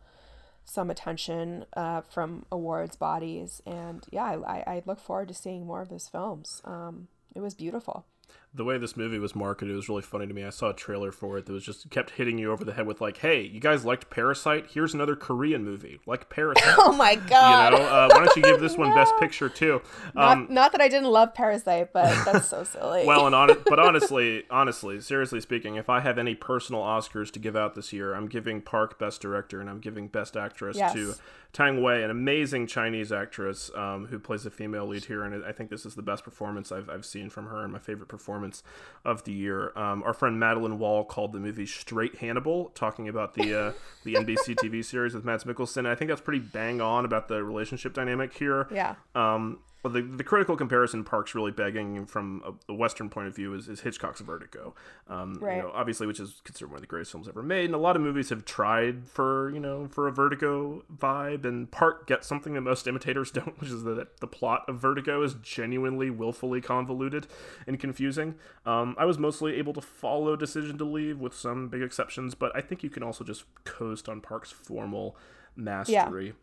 some attention uh, from awards bodies, and yeah, I, I look forward to seeing more of his films. Um, it was beautiful the way this movie was marketed it was really funny to me. I saw a trailer for it that was just kept hitting you over the head with like, "Hey, you guys liked Parasite? Here's another Korean movie like Parasite." oh my god! You know, uh, why don't you give this one. Best Picture too? Um, not, not, that I didn't love Parasite, but that's so silly. well, and on but honestly, honestly, seriously speaking, if I have any personal Oscars to give out this year, I'm giving Park Best Director and I'm giving Best Actress yes. to Tang Wei, an amazing Chinese actress um, who plays a female lead here, and I think this is the best performance I've, I've seen from her and my favorite performance of the year. Um, our friend Madeline Wall called the movie Straight Hannibal, talking about the uh, the NBC TV series with Mads Mikkelsen. I think that's pretty bang on about the relationship dynamic here. Yeah. Um, well, the, the critical comparison Park's really begging from a, a Western point of view is, is Hitchcock's Vertigo. Um, right. You know, obviously, which is considered one of the greatest films ever made. And a lot of movies have tried for, you know, for a Vertigo vibe. And Park gets something that most imitators don't, which is that the plot of Vertigo is genuinely, willfully convoluted and confusing. Um, I was mostly able to follow Decision to Leave with some big exceptions, but I think you can also just coast on Park's formal mastery. Yeah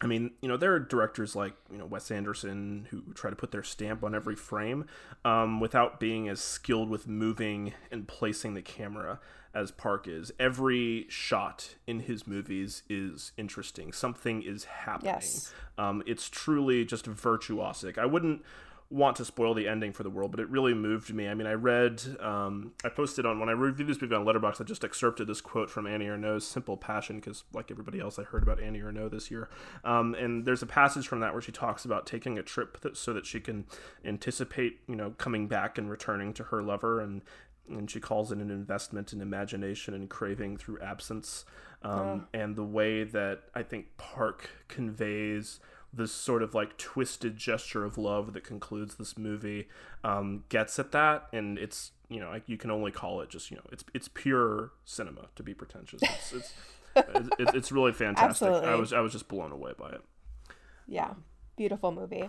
I mean, you know, there are directors like you know Wes Anderson who try to put their stamp on every frame um, without being as skilled with moving and placing the camera as Park is. Every shot in his movies is interesting. Something is happening. Yes. Um, it's truly just virtuosic. I wouldn't want to spoil the ending for the world, but it really moved me. I mean, I read, um, I posted on when I reviewed this movie on Letterboxd. I just excerpted this quote from Annie Ernaux's "Simple Passion" because, like everybody else, I heard about Annie Ernaux this year. Um, and there's a passage from that where she talks about taking a trip that, so that she can anticipate, you know, coming back and returning to her lover, and and she calls it an investment in imagination and craving through absence. Um, oh. And the way that I think Park conveys this sort of like twisted gesture of love that concludes this movie um, gets at that, and it's you know you can only call it just you know it's it's pure cinema to be pretentious. It's it's, it's, it's, really fantastic. Absolutely. I was I was just blown away by it. Yeah, beautiful movie.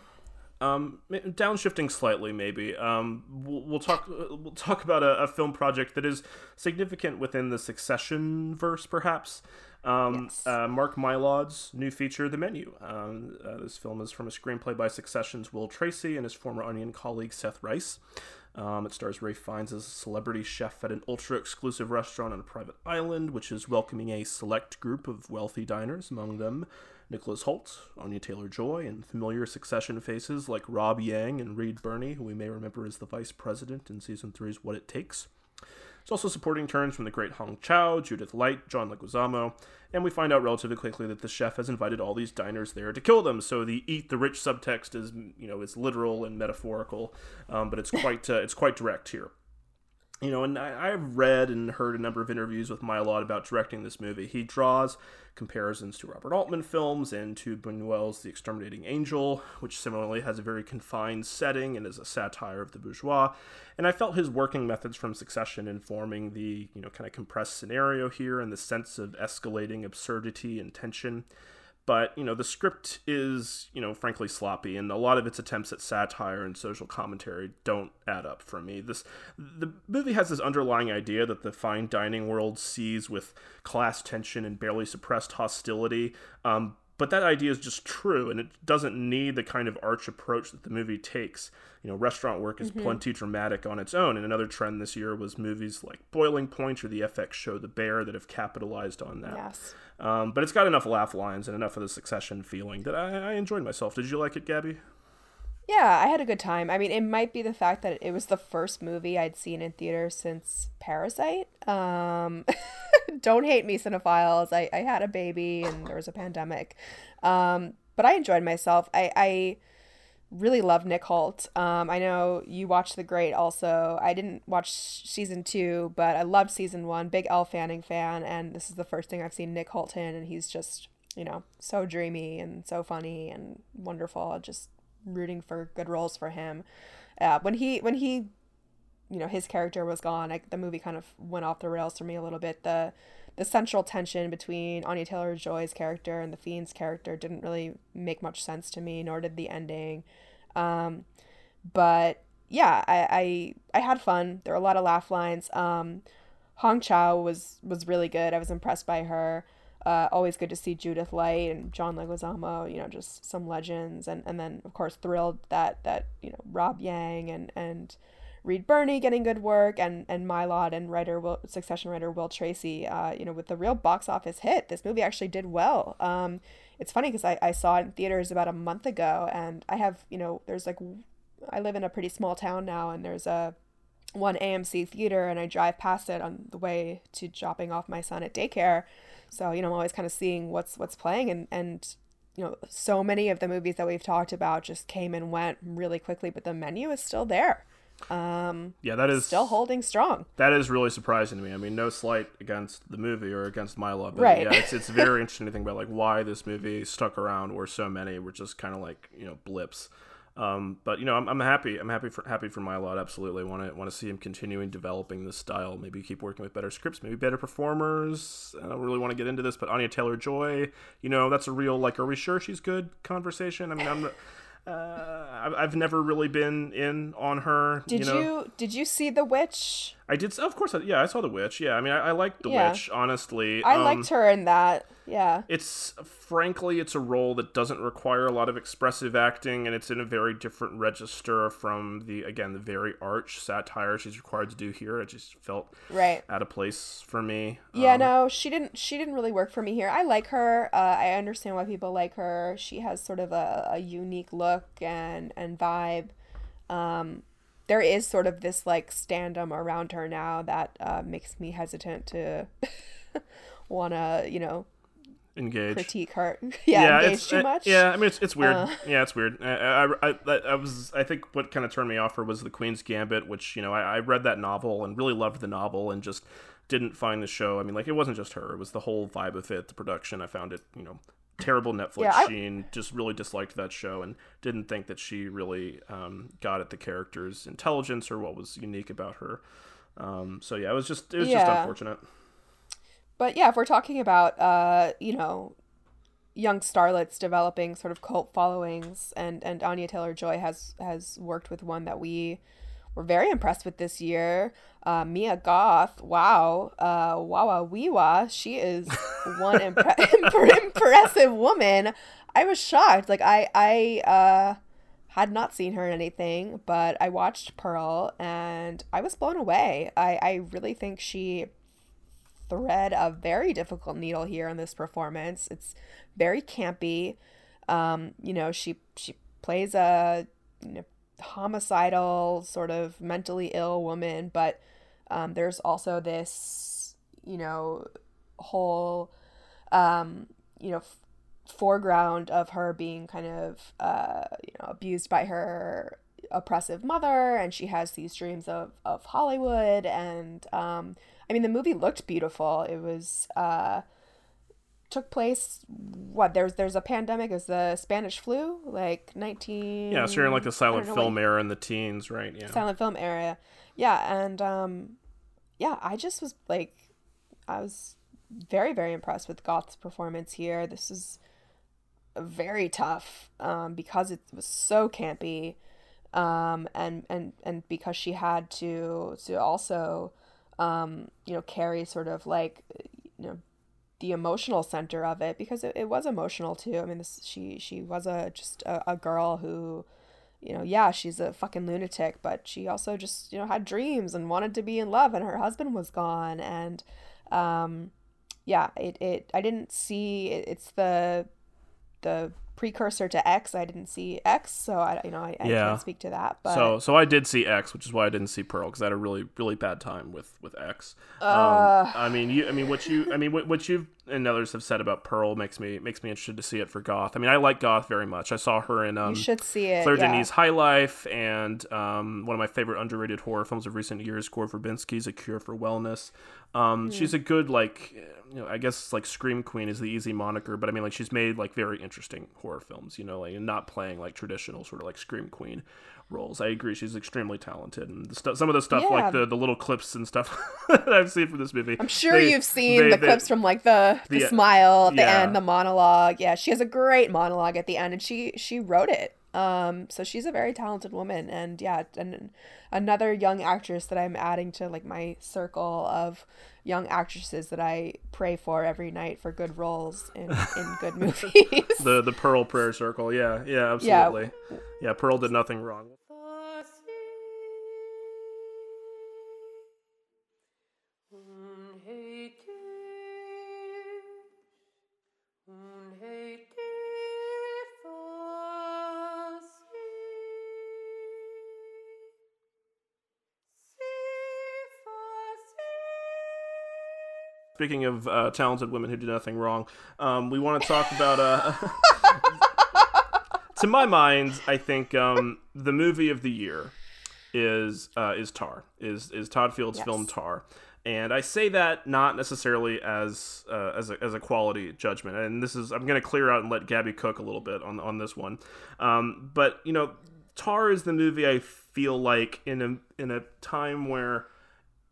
Um, downshifting slightly, maybe. Um, we'll, we'll talk. We'll talk about a, a, film project that is significant within the Succession verse, perhaps. Um, yes. uh, Mark Mylod's new feature, The Menu. Um, uh, this film is from a screenplay by Succession's Will Tracy and his former Onion colleague Seth Reiss. Um, it stars Ralph Fiennes as a celebrity chef at an ultra exclusive restaurant on a private island, which is welcoming a select group of wealthy diners, among them Nicholas Hoult, Anya Taylor Joy, and familiar Succession faces like Rob Yang and Reed Birney, who we may remember as the vice president in season three's What It Takes. It's also supporting turns from the great Hong Chau, Judith Light, John Leguizamo, and we find out relatively quickly that the chef has invited all these diners there to kill them. So the "eat the rich" subtext is, you know, is literal and metaphorical, um, but it's quite uh, it's quite direct here you know, and I, have read and heard a number of interviews with Mylod about directing this movie. He draws comparisons to Robert Altman films and to Buñuel's The Exterminating Angel, which similarly has a very confined setting and is a satire of the bourgeois. And I felt his working methods from Succession informing the, you know, kind of compressed scenario here and the sense of escalating absurdity and tension but you know the script is you know frankly sloppy and a lot of its attempts at satire and social commentary don't add up for me. This the movie has this underlying idea that the fine dining world sees with class tension and barely suppressed hostility um, but that idea is just true and it doesn't need the kind of arch approach that the movie takes. You know restaurant work is mm-hmm. plenty dramatic on its own and another trend this year was movies like boiling point or the fx show the bear that have capitalized on that. Yes. Um, but it's got enough laugh lines and enough of the succession feeling that I, I enjoyed myself. Did you like it gabby yeah, I had a good time. I mean, it might be the fact that it was the first movie I'd seen in theaters since Parasite. Um, don't hate me, cinephiles. I, I had a baby and there was a pandemic. Um, but I enjoyed myself. I, I really love Nick Hoult. Um, I know you watched The Great also. I didn't watch season two, but I loved season one. Big Elle Fanning fan. And this is the first thing I've seen Nick Hoult in. And he's just, you know, so dreamy and so funny and wonderful. Just rooting for good roles for him. Uh, when he when he you know his character was gone, the movie kind of went off the rails for me a little bit. The the central tension between Anya Taylor Joy's character and the Fiennes's character didn't really make much sense to me, nor did the ending. Um, but yeah, I, I I had fun. There were a lot of laugh lines. Um, Hong Chau was was really good. I was impressed by her. Uh, always good to see Judith Light and John Leguizamo. You know, just some legends, and and then of course thrilled that that you know Rob Yang and and Reed Birney getting good work, and and Mylod and writer Will, Succession writer Will Tracy. Uh, you know, with the real box office hit, this movie actually did well. Um, it's funny because I, I saw it in theaters about a month ago, and I have you know there's like I live in a pretty small town now, and there's a one AMC theater, and I drive past it on the way to dropping off my son at daycare. So you know, I'm always kind of seeing what's what's playing, and and you know, so many of the movies that we've talked about just came and went really quickly, but the menu is still there. Um, yeah, that is still holding strong. That is really surprising to me. I mean, no slight against the movie or against Mylod, but right. yeah, it's it's very interesting to think about like why this movie stuck around, where so many were just kind of like you know blips. Um, but you know, I'm, I'm happy. I'm happy for happy for Mylod. Absolutely, want to want to see him continuing developing this style. Maybe keep working with better scripts, maybe better performers. I don't really want to get into this, but Anya Taylor Joy, you know, that's a real like, are we sure she's good? Conversation. I mean, I'm. Uh, I've never really been in on her. Did you, know? you did you see The Witch? I did. Of course, yeah, I saw The Witch. Yeah, I mean, I, I liked The Yeah. Witch. Honestly, I Um, liked her in that. Yeah. It's frankly, it's a role that doesn't require a lot of expressive acting, and it's in a very different register from the again the very arch satire she's required to do here. It just felt Right. out of place for me. Yeah, Um, no, she didn't. She didn't really work for me here. I like her. Uh, I understand why people like her. She has sort of a, a unique look and and vibe. Um, there is sort of this like standum around her now that uh, makes me hesitant to wanna you know engage. critique her. yeah, engage it's too much. yeah, I mean it's it's weird. Uh. yeah, it's weird. I, I, I, I was I think what kind of turned me off her was the Queen's Gambit, which you know I, I read that novel and really loved the novel and just didn't find the show. I mean, like it wasn't just her; it was the whole vibe of it, the production. I found it, you know, terrible Netflix Yeah, I- sheen. Just really disliked that show and didn't think that she really um, got at the character's intelligence or what was unique about her. Um, so yeah, it was just it was just unfortunate. But yeah, if we're talking about uh, you know, young starlets developing sort of cult followings and and Anya Taylor-Joy has has worked with one that we were very impressed with this year. Uh, Mia Goth, wow, uh, Wawa Wiwa, she is one impre- impressive woman. I was shocked. Like I I uh had not seen her in anything, but I watched Pearl and I was blown away. I I really think she thread a very difficult needle here in this performance. It's very campy. Um, you know, she she plays a you know, homicidal sort of mentally ill woman, but um, there's also this you know whole um, you know f- foreground of her being kind of uh, you know abused by her oppressive mother and she has these dreams of, of hollywood and um, i mean the movie looked beautiful it was uh, took place what there's there's a pandemic is the spanish flu like 19 Yeah, so you're in like the silent I don't know, film era in the teens, right? Yeah. silent film era. yeah and um yeah i just was like i was very very impressed with goth's performance here this is very tough um because it was so campy um and and and because she had to to also um you know carry sort of like you know the emotional center of it because it, it was emotional too. I mean this she she was a just a, a girl who you know, yeah, she's a fucking lunatic, but she also just, you know, had dreams and wanted to be in love and her husband was gone. And um yeah, it it I didn't see it, it's the the precursor to X. I didn't see X, so I you know, I, I Yeah. can't speak to that, but So, so I did see X, which is why I didn't see Pearl because I had a really, really bad time with with X. Uh. um, I mean, you, I mean, what you, I mean, what, what you and others have said about Pearl makes me makes me interested to see it for Goth. I mean, I like Goth very much. I saw her in um, you should see it. Claire yeah. Denis' High Life and um, one of my favorite underrated horror films of recent years, Gore Verbinski's A Cure for Wellness. Um, She's a good like, you know, I guess like Scream Queen is the easy moniker, but I mean like she's made like very interesting horror films, you know, like and not playing like traditional sort of like Scream Queen roles. I agree, she's extremely talented, and the stuff, some of the stuff Yeah. like the, the little clips and stuff that I've seen from this movie. I'm sure they- you've seen they- the they- clips from like the the the- smile at the yeah. end, the monologue. Yeah, she has a great monologue at the end, and she she wrote it. Um, so she's a very talented woman, and yeah, and another young actress that I'm adding to like my circle of young actresses that I pray for every night for good roles in, in good movies. the the Pearl prayer circle, yeah, yeah, absolutely, yeah. yeah Pearl did nothing wrong. Speaking of uh, talented women who do nothing wrong, um, we want to talk about. Uh, to my mind, I think um, the movie of the year is uh, is Tar. Is is Todd Field's yes. film Tar. And I say that not necessarily as uh, as, a, as a quality judgment, and this is I'm going to clear out and let Gabby cook a little bit on on this one. Um, but you know, Tar is the movie I feel like in a in a time where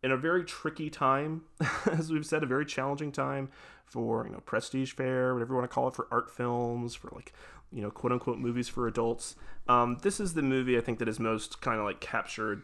in a very tricky time, as we've said, a very challenging time for you know prestige fare, whatever you want to call it, for art films, for like you know quote unquote movies for adults. Um, this is the movie I think that is most kind of like captured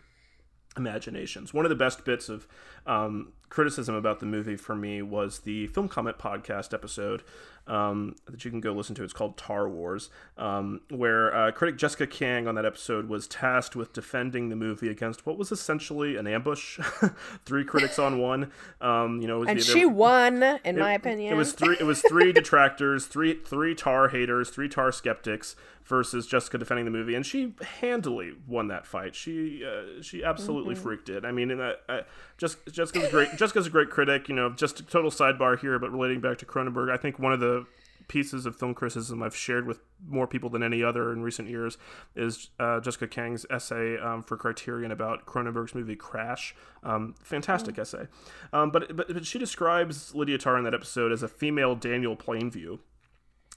imaginations. One of the best bits of um, criticism about the movie for me was the Film Comment podcast episode um, that you can go listen to. It's called Tar Wars, um, where uh, critic Jessica Kiang on that episode was tasked with defending the movie against what was essentially an ambush. three critics on one. Um, you know, and the, she won, in it, my opinion. It was three. It was three detractors, three three Tar haters, three Tar skeptics versus Jessica defending the movie, and she handily won that fight. She uh, she absolutely mm-hmm. freaked it. I mean, uh, uh, just Jessica's great. Jessica's a great critic. You know, just a total sidebar here, but relating back to Cronenberg, I think one of the pieces of film criticism I've shared with more people than any other in recent years is uh, Jessica Kiang's essay um, for Criterion about Cronenberg's movie Crash. Um, fantastic mm. essay. Um, but, but, but she describes Lydia Tar in that episode as a female Daniel Plainview.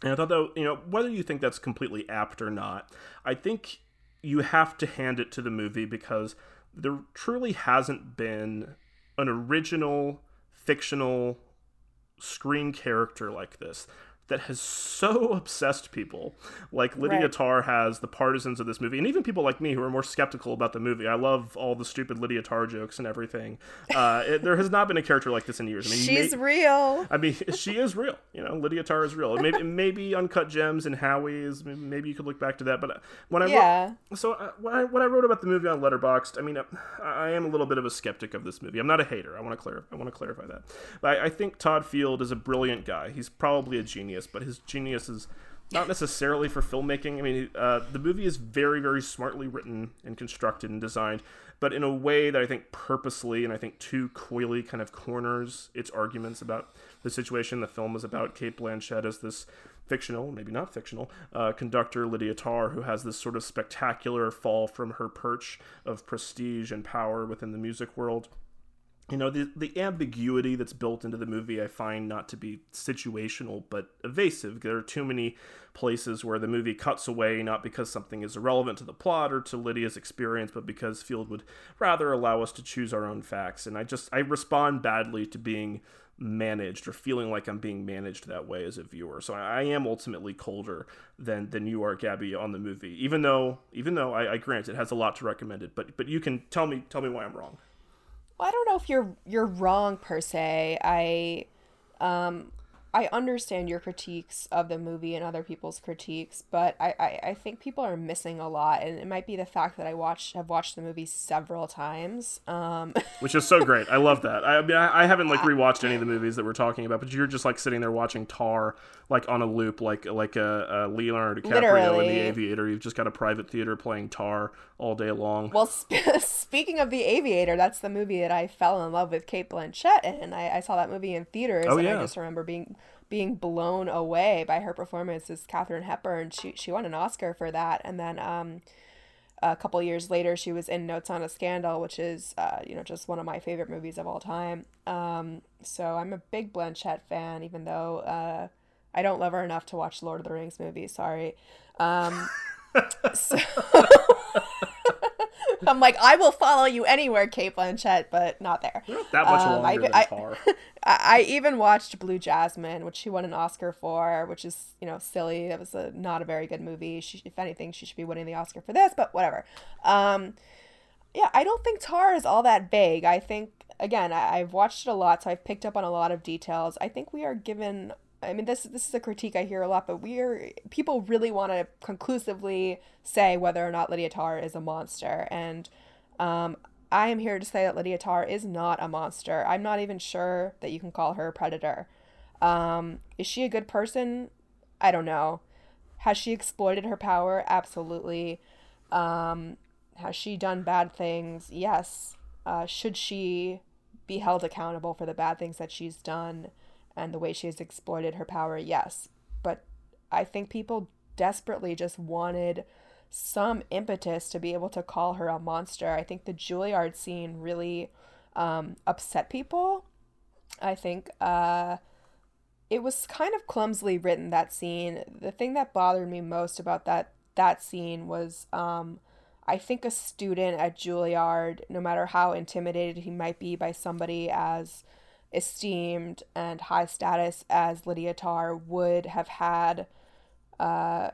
And I thought, though, you know, whether you think that's completely apt or not, I think you have to hand it to the movie because there truly hasn't been an original fictional screen character like this that has so obsessed people. Like lydia right. tar has the partisans of this movie and even people like me who are more skeptical about the movie. I love all the stupid lydia tar jokes and everything. Uh, it, there has not been a character like this in years. I mean she's may, real. I mean she is real. You know lydia tar is real. Maybe maybe uncut gems and howie's. Maybe you could look back to that but uh, when i yeah. wrote, so uh, when, I, when i wrote about the movie on letterboxd i mean uh, i am a little bit of a skeptic of this movie. I'm not a hater. I want to clarify i want to clarify that. But I, I think todd field is a brilliant guy. He's probably a genius genius, but his genius is not necessarily for filmmaking. I mean, uh, the movie is very, very smartly written and constructed and designed, but in a way that I think purposely and I think too coyly kind of corners its arguments about the situation. The film is about Cate Blanchett as this fictional, maybe not fictional, uh, conductor Lydia Tar, who has this sort of spectacular fall from her perch of prestige and power within the music world you know the the ambiguity that's built into the movie I find not to be situational but evasive. There are too many places where the movie cuts away not because something is irrelevant to the plot or to Lydia's experience, but because Field would rather allow us to choose our own facts. And I just I respond badly to being managed or feeling like I'm being managed that way as a viewer. So I, am ultimately colder than than you are, Gabby, on the movie. Even though even though I, I grant it has a lot to recommend it, but but you can tell me tell me why I'm wrong. Well, I don't know if you're you're wrong per se. I um I understand your critiques of the movie and other people's critiques, but I, I, I, think people are missing a lot, and it might be the fact that I watch have watched the movie several times. Um, Which is so great. I love that. I, I mean, I, I haven't like rewatched any of the movies that we're talking about, but you're just like sitting there watching Tar like on a loop, like like a, a Leonardo DiCaprio Literally. in The Aviator. You've just got a private theater playing Tar all day long. Well, sp- speaking of The Aviator, that's the movie that I fell in love with Cate Blanchett in. I, I saw that movie in theaters, oh, and yeah. I just remember being being blown away by her performance as Katharine Hepburn. She she won an Oscar for that, and then um, a couple years later, she was in Notes on a Scandal, which is uh, you know just one of my favorite movies of all time. Um, so I'm a big Blanchett fan, even though uh, I don't love her enough to watch Lord of the Rings movies. Sorry. Um, so I'm like, I will follow you anywhere, Cate Blanchett, but not there. Not that much Um, longer I- than I- Tar. I, I even watched Blue Jasmine, which she won an Oscar for, which is you know silly. That was a not a very good movie. She, if anything, she should be winning the Oscar for this, but whatever. Um, yeah, I don't think Tar is all that vague. I think again, I, I've watched it a lot, so I've picked up on a lot of details. I think we are given. I mean, this this is a critique I hear a lot, but we are people really want to conclusively say whether or not Lydia Tar is a monster, and um, I am here to say that Lydia Tar is not a monster. I'm not even sure that you can call her a predator. Um, is she a good person? I don't know. Has she exploited her power? Absolutely. Um, has she done bad things? Yes. Uh, should she be held accountable for the bad things that she's done and the way she has exploited her power? Yes. But I think people desperately just wanted some impetus to be able to call her a monster. I think the Juilliard scene really um, upset people. I think uh, it was kind of clumsily written that scene. The thing that bothered me most about that that scene was um, I think a student at Juilliard, no matter how intimidated he might be by somebody as esteemed and high status as Lydia Tar, would have had uh,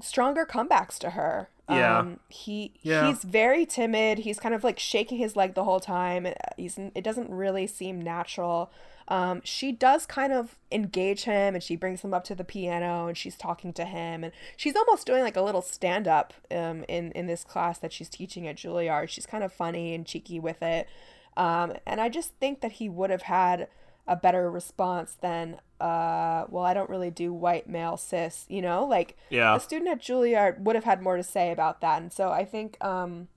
stronger comebacks to her. Yeah. Um, he Yeah. he's very timid. He's kind of like shaking his leg the whole time. He's it doesn't really seem natural. Um, she does kind of engage him and she brings him up to the piano and she's talking to him and she's almost doing like a little stand up um, in in this class that she's teaching at Juilliard. She's kind of funny and cheeky with it. Um, and I just think that he would have had a better response than uh well I don't really do white male cis, you know? Like Yeah. a student at Juilliard would have had more to say about that. And so I think um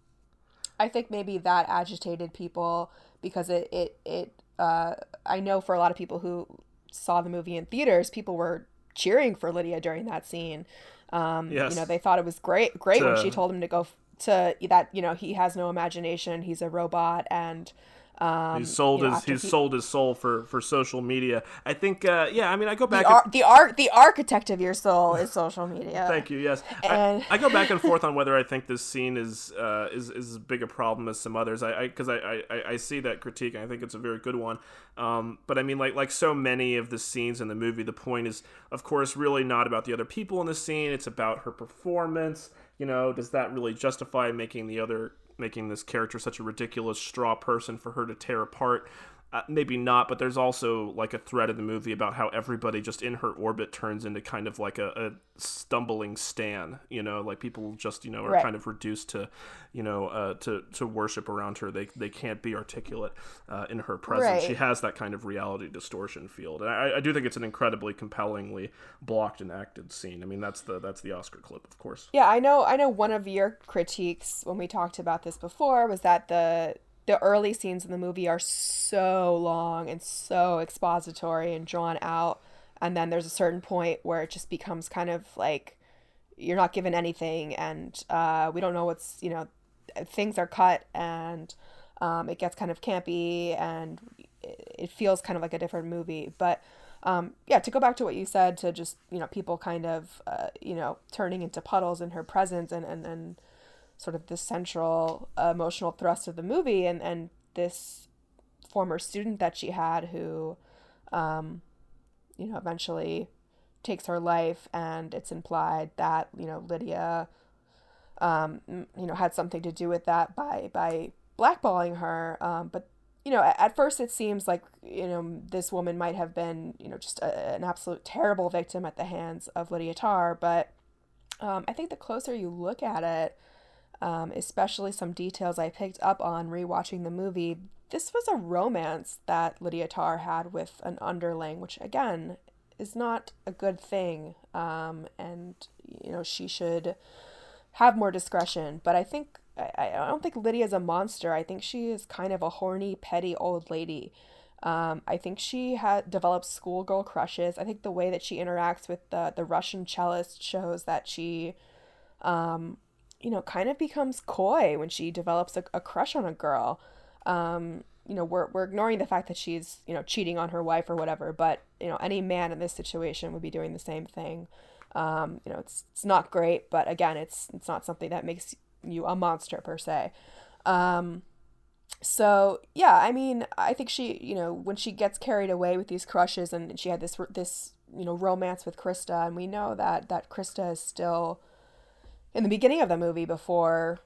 I think maybe that agitated people because it it it uh I know for a lot of people who saw the movie in theaters, people were cheering for Lydia during that scene. Um Yes. you know, they thought it was great great when she told him to go to that, you know, he has no imagination, he's a robot and um He's sold you know, his he's he- sold his soul for for social media. I think uh yeah, I mean I go back the, and- the art the architect of your soul is social media. Thank you. Yes, And- I, I go back and forth on whether I think this scene is uh, is is as big a problem as some others. I because I, I, I, I see that critique and I think it's a very good one. Um, but I mean, like like so many of the scenes in the movie, the point is, of course, really not about the other people in the scene. It's about her performance. You know, does that really justify making the other making this character such a ridiculous straw person for her to tear apart? Uh, maybe not, but there's also like a thread in the movie about how everybody just in her orbit turns into kind of like a, a stumbling stan. You know, like people just you know are Right. kind of reduced to, you know, uh, to to worship around her. They they can't be articulate uh, in her presence. She has that kind of reality distortion field, and I, I do think it's an incredibly compellingly blocked and acted scene. I mean, that's the that's the Oscar clip, of course. Yeah, I know. I know. One of your critiques when we talked about this before was that the the early scenes in the movie are so long and so expository and drawn out, and then there's a certain point where it just becomes kind of like you're not given anything, and uh, we don't know what's you know things are cut and um, it gets kind of campy and it feels kind of like a different movie, but um, yeah, to go back to what you said, to just you know people kind of uh, you know turning into puddles in her presence and and, and sort of the central emotional thrust of the movie, and and this former student that she had who, um, you know, eventually takes her life, and it's implied that you know Lydia, um, you know, had something to do with that by by blackballing her, um, but you know, at, first it seems like, you know, this woman might have been, you know, just a, an absolute terrible victim at the hands of Lydia Tar. But um, I think the closer you look at it, um, especially some details I picked up on rewatching the movie, this was a romance that Lydia Tar had with an underling, which again is not a good thing. Um, and, you know, she should have more discretion. But I think I, I don't think Lydia's a monster. I think she is kind of a horny, petty old lady. Um, I think she had developed schoolgirl crushes. I think the way that she interacts with the the Russian cellist shows that she, um, you know, kind of becomes coy when she develops a, a crush on a girl. Um, you know, we're we're ignoring the fact that she's you know cheating on her wife or whatever, but you know, any man in this situation would be doing the same thing. Um, you know, it's it's not great, but again, it's it's not something that makes you a monster per se. Um, so yeah, I mean, I think she, you know, when she gets carried away with these crushes, and she had this this you know romance with Krista, and we know that that Krista is still in the beginning of the movie before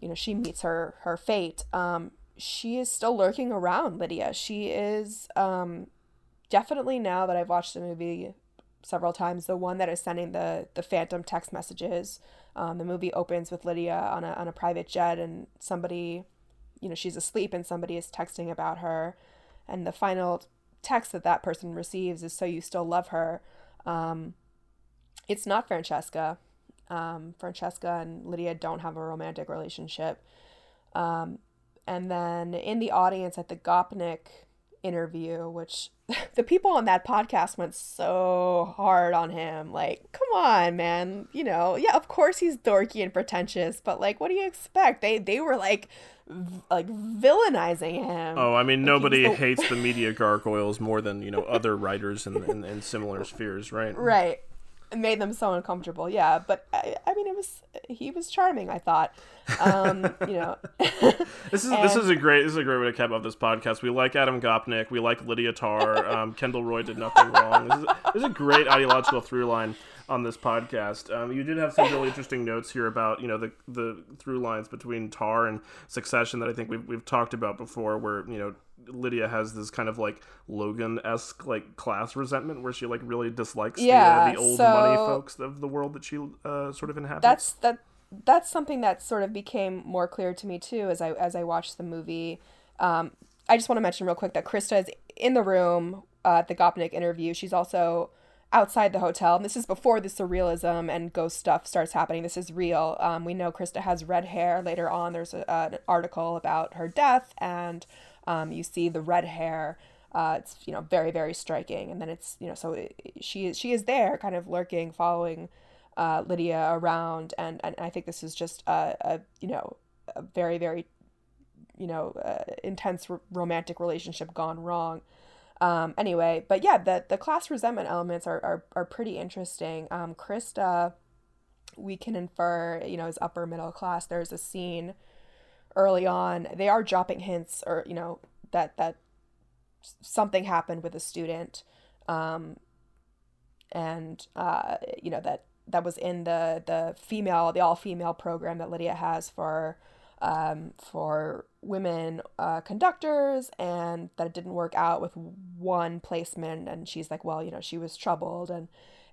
you know she meets her her fate. Um, she is still lurking around Lydia. She is um, definitely now that I've watched the movie several times, the one that is sending the the phantom text messages. Um, the movie opens with Lydia on a on a private jet, and somebody, you know, she's asleep, and somebody is texting about her, and the final text that that person receives is "So you still love her." Um, it's not Francesca. Um, Francesca and Lydia don't have a romantic relationship. Um, and then in the audience at the Gopnik interview, which the people on that podcast went so hard on him. Like, come on, man. You know, yeah, of course he's dorky and pretentious, but like, what do you expect? They they were like, v- like villainizing him. Oh, I mean, Like, nobody the- hates the media gargoyles more than you know other writers in, in similar spheres, right? right. Made them so uncomfortable. Yeah, but I, I mean, it was he was charming. I thought, um, you know, This is this is a great this is a great way to cap off this podcast. We like Adam Gopnik. We like Lydia Tar. Um, Kendall Roy did nothing wrong. This is, this is a great ideological through line on this podcast. Um, you did have some really interesting notes here about you know the the through lines between Tar and Succession that I think we've we've talked about before, where you know Lydia has this kind of like Logan esque like class resentment where she like really dislikes Yeah, the, uh, the old money folks of the world that she uh, sort of inhabits. that's that that's something that sort of became more clear to me too as I as I watched the movie. Um, I just want to mention real quick that Krista is in the room uh, at the Gopnik interview. She's also outside the hotel, and this is before the surrealism and ghost stuff starts happening. This is real. Um, we know Krista has red hair. Later on, there's a, uh, an article about her death, and um, you see the red hair. Uh, it's you know very very striking, and then it's you know so it, she is she is there, kind of lurking, following uh, Lydia around, and, and I think this is just a, a you know a very very you know uh, intense r- romantic relationship gone wrong. Um, anyway, but yeah, the the class resentment elements are are, are pretty interesting. Um, Krista, we can infer you know is upper middle class. There's a scene early on. They are dropping hints, or you know that that something happened with a student. Um, and uh, you know that that was in the the female the all female program that Lydia has for um, for women uh, conductors and that it didn't work out with one placement and she's like well you know she was troubled and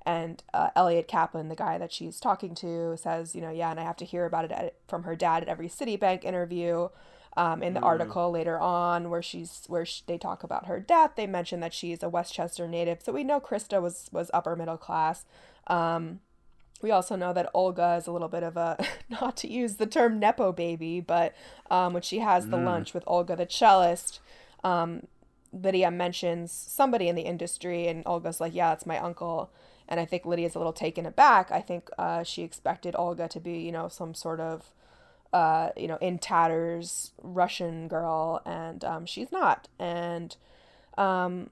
and uh, Eliot Kaplan the guy that she's talking to says you know yeah and I have to hear about it at, from her dad at every Citibank interview um, in the article later on where she's where sh they talk about her death. They mention that she's a Westchester native. So we know Krista was was upper middle class. Um, we also know that Olga is a little bit of a, not to use the term Nepo baby, but um, when she has the lunch with Olga the cellist, um, Lydia mentions somebody in the industry, and Olga's like, yeah, it's my uncle. And I think Lydia's a little taken aback. I think uh, she expected Olga to be, you know, some sort of, uh, you know, in tatters Russian girl, and um, she's not. And um,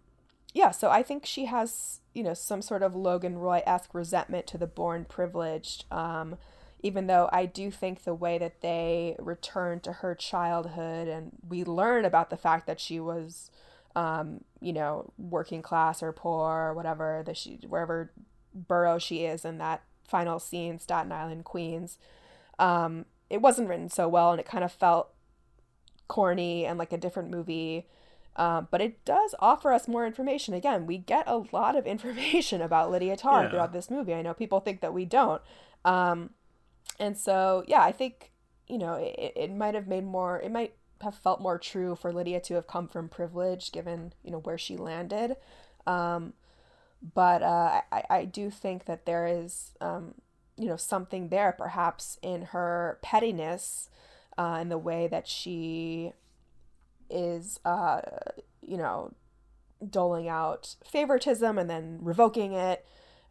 yeah, so I think she has, you know, some sort of Logan Roy esque resentment to the born privileged. Um, even though I do think the way that they return to her childhood and we learn about the fact that she was, um, you know, working class or poor or whatever that she wherever borough she is in that final scene, Staten Island, Queens. Um, it wasn't written so well, and it kind of felt corny and like a different movie. Um, but it does offer us more information. Again, we get a lot of information about Lydia Tar Yeah. throughout this movie. I know people think that we don't. Um, and so, yeah, I think, you know, it, it might have made more, it might have felt more true for Lydia to have come from privilege given, you know, where she landed. Um, but uh, I, I do think that there is, um, you know, something there perhaps in her pettiness uh, in the way that she is, uh, you know, doling out favoritism and then revoking it.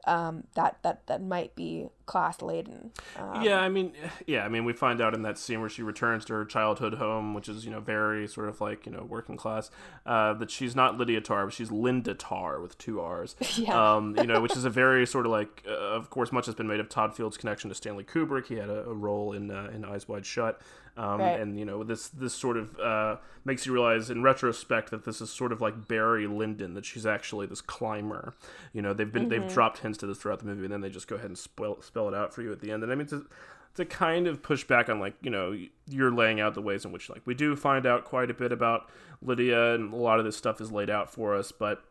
um, that that that might be class laden. Um, yeah, I mean, yeah, I mean, we find out in that scene where she returns to her childhood home, which is you know very sort of like you know working class, uh, that she's not Lydia Tar, but she's Linda Tarr with two R's. Yeah. Um, you know, which is a very sort of like, uh, of course, much has been made of Todd Field's connection to Stanley Kubrick. He had a, a role in uh, in Eyes Wide Shut. Um, Right. And you know this this sort of uh, makes you realize in retrospect that this is sort of like Barry Lyndon that she's actually this climber. You know they've been they've dropped hints to this throughout the movie and then they just go ahead and spell spell it out for you at the end. And I mean to to kind of push back on like you know you're laying out the ways in which like we do find out quite a bit about Lydia and a lot of this stuff is laid out for us, but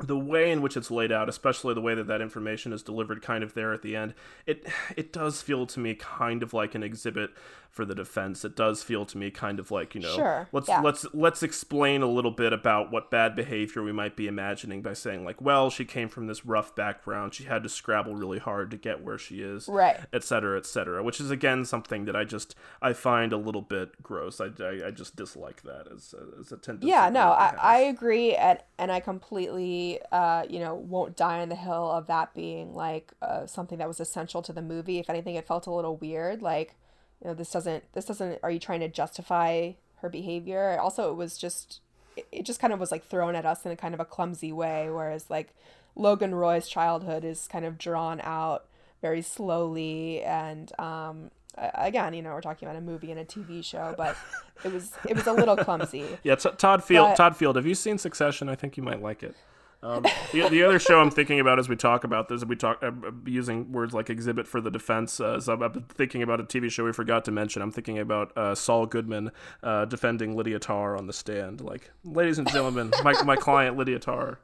the way in which it's laid out, especially the way that that information is delivered, kind of there at the end, it it does feel to me kind of like an exhibit for the defense. It does feel to me kind of like you know, Sure, let's yeah. let's let's explain a little bit about what bad behavior we might be imagining by saying like, well, she came from this rough background, she had to scrabble really hard to get where she is, Right. et cetera, et cetera. Which is again something that I just I find a little bit gross. I, I, I just dislike that as a, as a tendency. Yeah, no, I. I agree, and and I completely, uh, you know, won't die on the hill of that being like uh, something that was essential to the movie. If anything, it felt a little weird. Like, you know, this doesn't, this doesn't. Are you trying to justify her behavior? Also, it was just, it, it just kind of was like thrown at us in a kind of a clumsy way. Whereas like Logan Roy's childhood is kind of drawn out very slowly and um again you know we're talking about a movie and a tv show but it was it was a little clumsy Yeah, T- Todd Field. But- Todd Field. Have you seen Succession? I think you might like it. Um, the, the other show I'm thinking about as we talk about this, we talk uh, uh, using words like exhibit for the defense. Uh, so I'm, thinking about a TV show we forgot to mention. I'm thinking about uh, Saul Goodman uh, defending Lydia Tar on the stand. Like, ladies and gentlemen, my, my client Lydia Tar.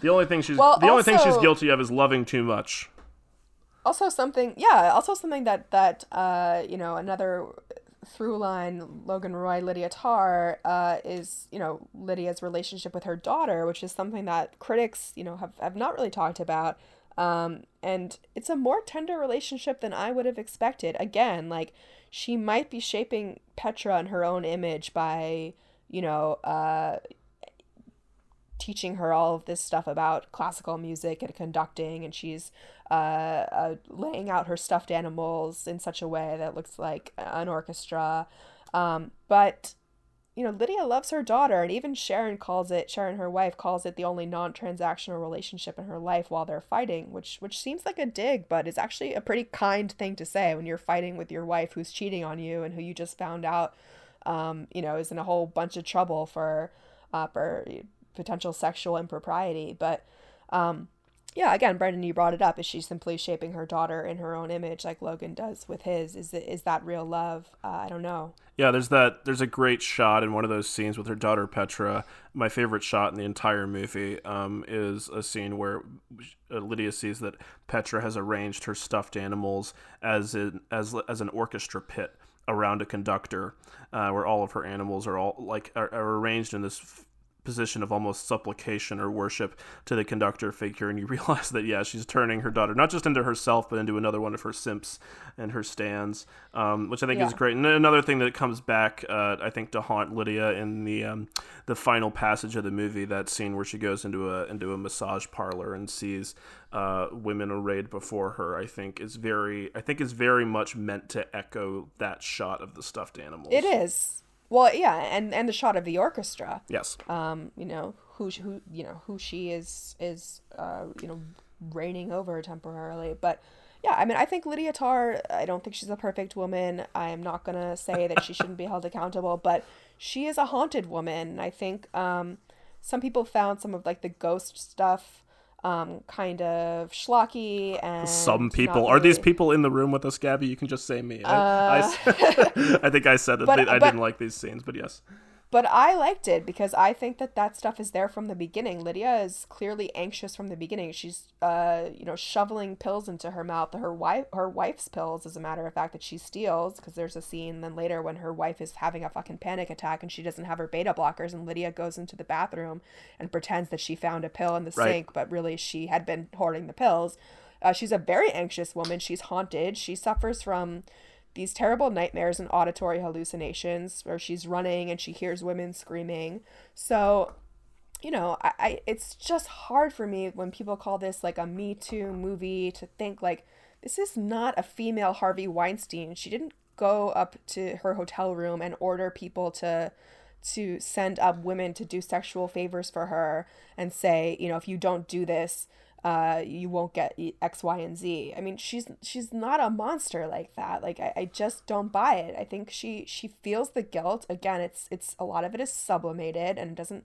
The only thing she's Well, the only thing she's guilty of is loving too much. also something yeah also something that that uh you know another through line logan roy lydia tar uh is you know lydia's relationship with her daughter which is something that critics you know have, have not really talked about. Um and it's a more tender relationship than i would have expected. Again like she might be shaping petra in her own image by you know uh teaching her all of this stuff about classical music and conducting, and she's uh, uh, laying out her stuffed animals in such a way that looks like an orchestra. Um, but you know, Lydia loves her daughter, and even Sharon calls it. Sharon, her wife, calls it the only non-transactional relationship in her life while they're fighting, which which seems like a dig, but is actually a pretty kind thing to say when you're fighting with your wife who's cheating on you and who you just found out, um, you know, is in a whole bunch of trouble for, uh, for potential sexual impropriety. But um, yeah, again, Brendan, you brought it up. Is she simply shaping her daughter in her own image, like Logan does with his? Is it is that real love? Uh, I don't know. Yeah, there's that. There's a great shot in one of those scenes with her daughter Petra. My favorite shot in the entire movie um, is a scene where uh, Lydia sees that Petra has arranged her stuffed animals as in, as as an orchestra pit around a conductor, uh, where all of her animals are all like are, are arranged in this. Position of almost supplication or worship to the conductor figure and you realize that yeah she's turning her daughter not just into herself but into another one of her simps and her stands um, which i think is great. And another thing that comes back uh, i think to haunt lydia in the um, the final passage of the movie that scene where she goes into a into a massage parlor and sees uh, women arrayed before her i think is very i think is very much meant to echo that shot of the stuffed animals. It is. Well, yeah, and and the shot of the orchestra. yes Um, you know who who you know who she is is uh you know reigning over temporarily, but. Yeah, I mean, I think Lydia Tar, I don't think she's a perfect woman. I am not going to say that she shouldn't be held accountable, but she is a haunted woman. I think um, some people found some of like the ghost stuff um, kind of schlocky and some people. Are these people in the room with us gabby? You can just say me. I think i said that But- i but- didn't like these scenes but yes But I liked it because I think that that stuff is there from the beginning. Lydia is clearly anxious from the beginning. She's, uh, you know, shoveling pills into her mouth. Her wife, her wife's pills, as a matter of fact, that she steals. Because there's a scene then later when her wife is having a fucking panic attack and she doesn't have her beta blockers, and Lydia goes into the bathroom and pretends that she found a pill in the Right. sink, but really she had been hoarding the pills. Uh, she's a very anxious woman. She's haunted. She suffers from these terrible nightmares and auditory hallucinations where she's running and she hears women screaming. So you know, I, I it's just hard for me when people call this like a Me Too movie to think like this is not a female Harvey Weinstein. She didn't go up to her hotel room and order people to to send up women to do sexual favors for her and say, you know, if you don't do this, uh, you won't get X, Y, and Z. I mean, she's she's not a monster like that. Like I, I just don't buy it. I think she she feels the guilt. Again, it's it's a lot of it is sublimated and doesn't,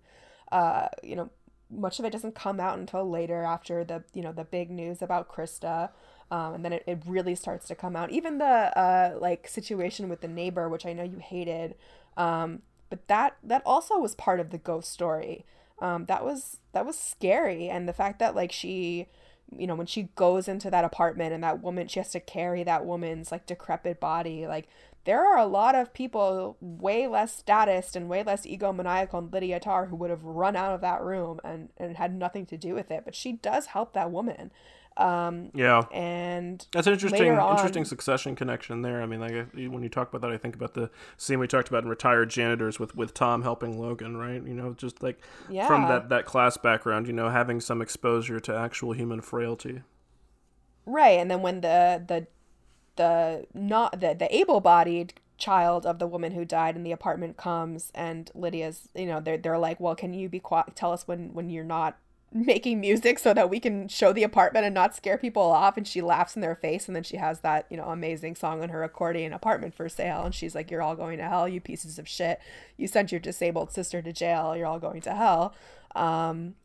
uh, you know, much of it doesn't come out until later after the you know the big news about Krista. Um, and then it, it really starts to come out. Even the uh, like situation with the neighbor, which I know you hated, um, but that that also was part of the ghost story um, that was that was scary and the fact that like she you know when she goes into that apartment and that woman she has to carry that woman's like decrepit body like there are a lot of people way less status and way less egomaniacal than Lydia Tar who would have run out of that room and, and had nothing to do with it. But she does help that woman. Um, yeah, and that's an interesting, on, interesting succession connection there. I mean, like when you talk about that, I think about the scene we talked about in Retired Janitors with with Tom helping Logan, right? You know, just like yeah. from that that class background, you know, having some exposure to actual human frailty. Right, and then when the the the not the the able bodied child of the woman who died in the apartment comes and Lydia's you know they're they're like well can you be quiet tell us when when you're not making music so that we can show the apartment and not scare people off and she laughs in their face and then she has that you know amazing song on her accordion apartment for sale and she's like you're all going to hell you pieces of shit. You sent your disabled sister to jail you're all going to hell. Um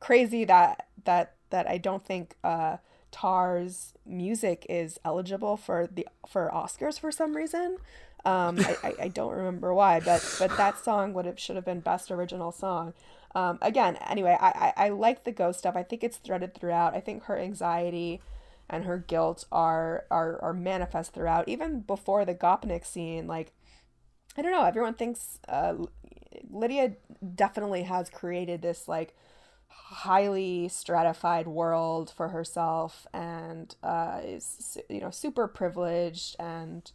crazy that that that i don't think uh tar's music is eligible for the for oscars for some reason. Um I, I, I don't remember why but but that song would have should have been best original song um, again, anyway, I, I, I like the ghost stuff. I think it's threaded throughout. I think her anxiety and her guilt are are, are manifest throughout. Even before the Gopnik scene, like I don't know, everyone thinks uh, Lydia definitely has created this like highly stratified world for herself and uh, is you know super privileged and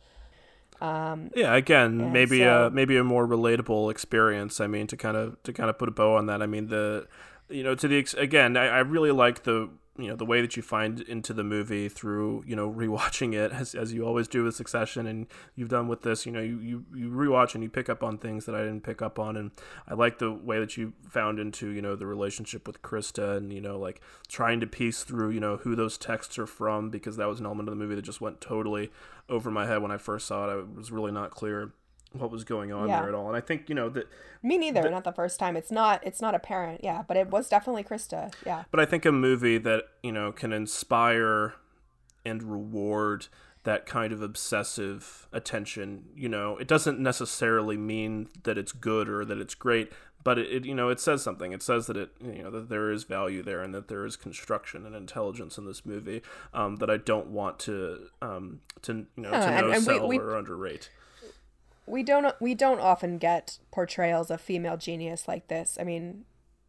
um, yeah, again, maybe so, a maybe a more relatable experience. I mean, to kind of to kind of put a bow on that. I mean, the you know to the ex- again, I, I really like the you know the way that you find into the movie through you know rewatching it as, as you always do with Succession and you've done with this you know you, you you rewatch and you pick up on things that I didn't pick up on and I like the way that you found into you know the relationship with Krista and you know like trying to piece through you know who those texts are from because that was an element of the movie that just went totally over my head when I first saw it. I was really not clear what was going on yeah. there at all. And I think you know that me neither. The, not the first time. It's not. It's not apparent. Yeah, but it was definitely Krista. Yeah. But I think a movie that you know can inspire and reward that kind of obsessive attention. You know, it doesn't necessarily mean that it's good or that it's great, but it, it, you know it says something. It says that it you know that there is value there and that there is construction and intelligence in this movie um, that I don't want to um, to you know yeah, to no sell we, we, or underrate we don't we don't often get portrayals of female genius like this. I mean,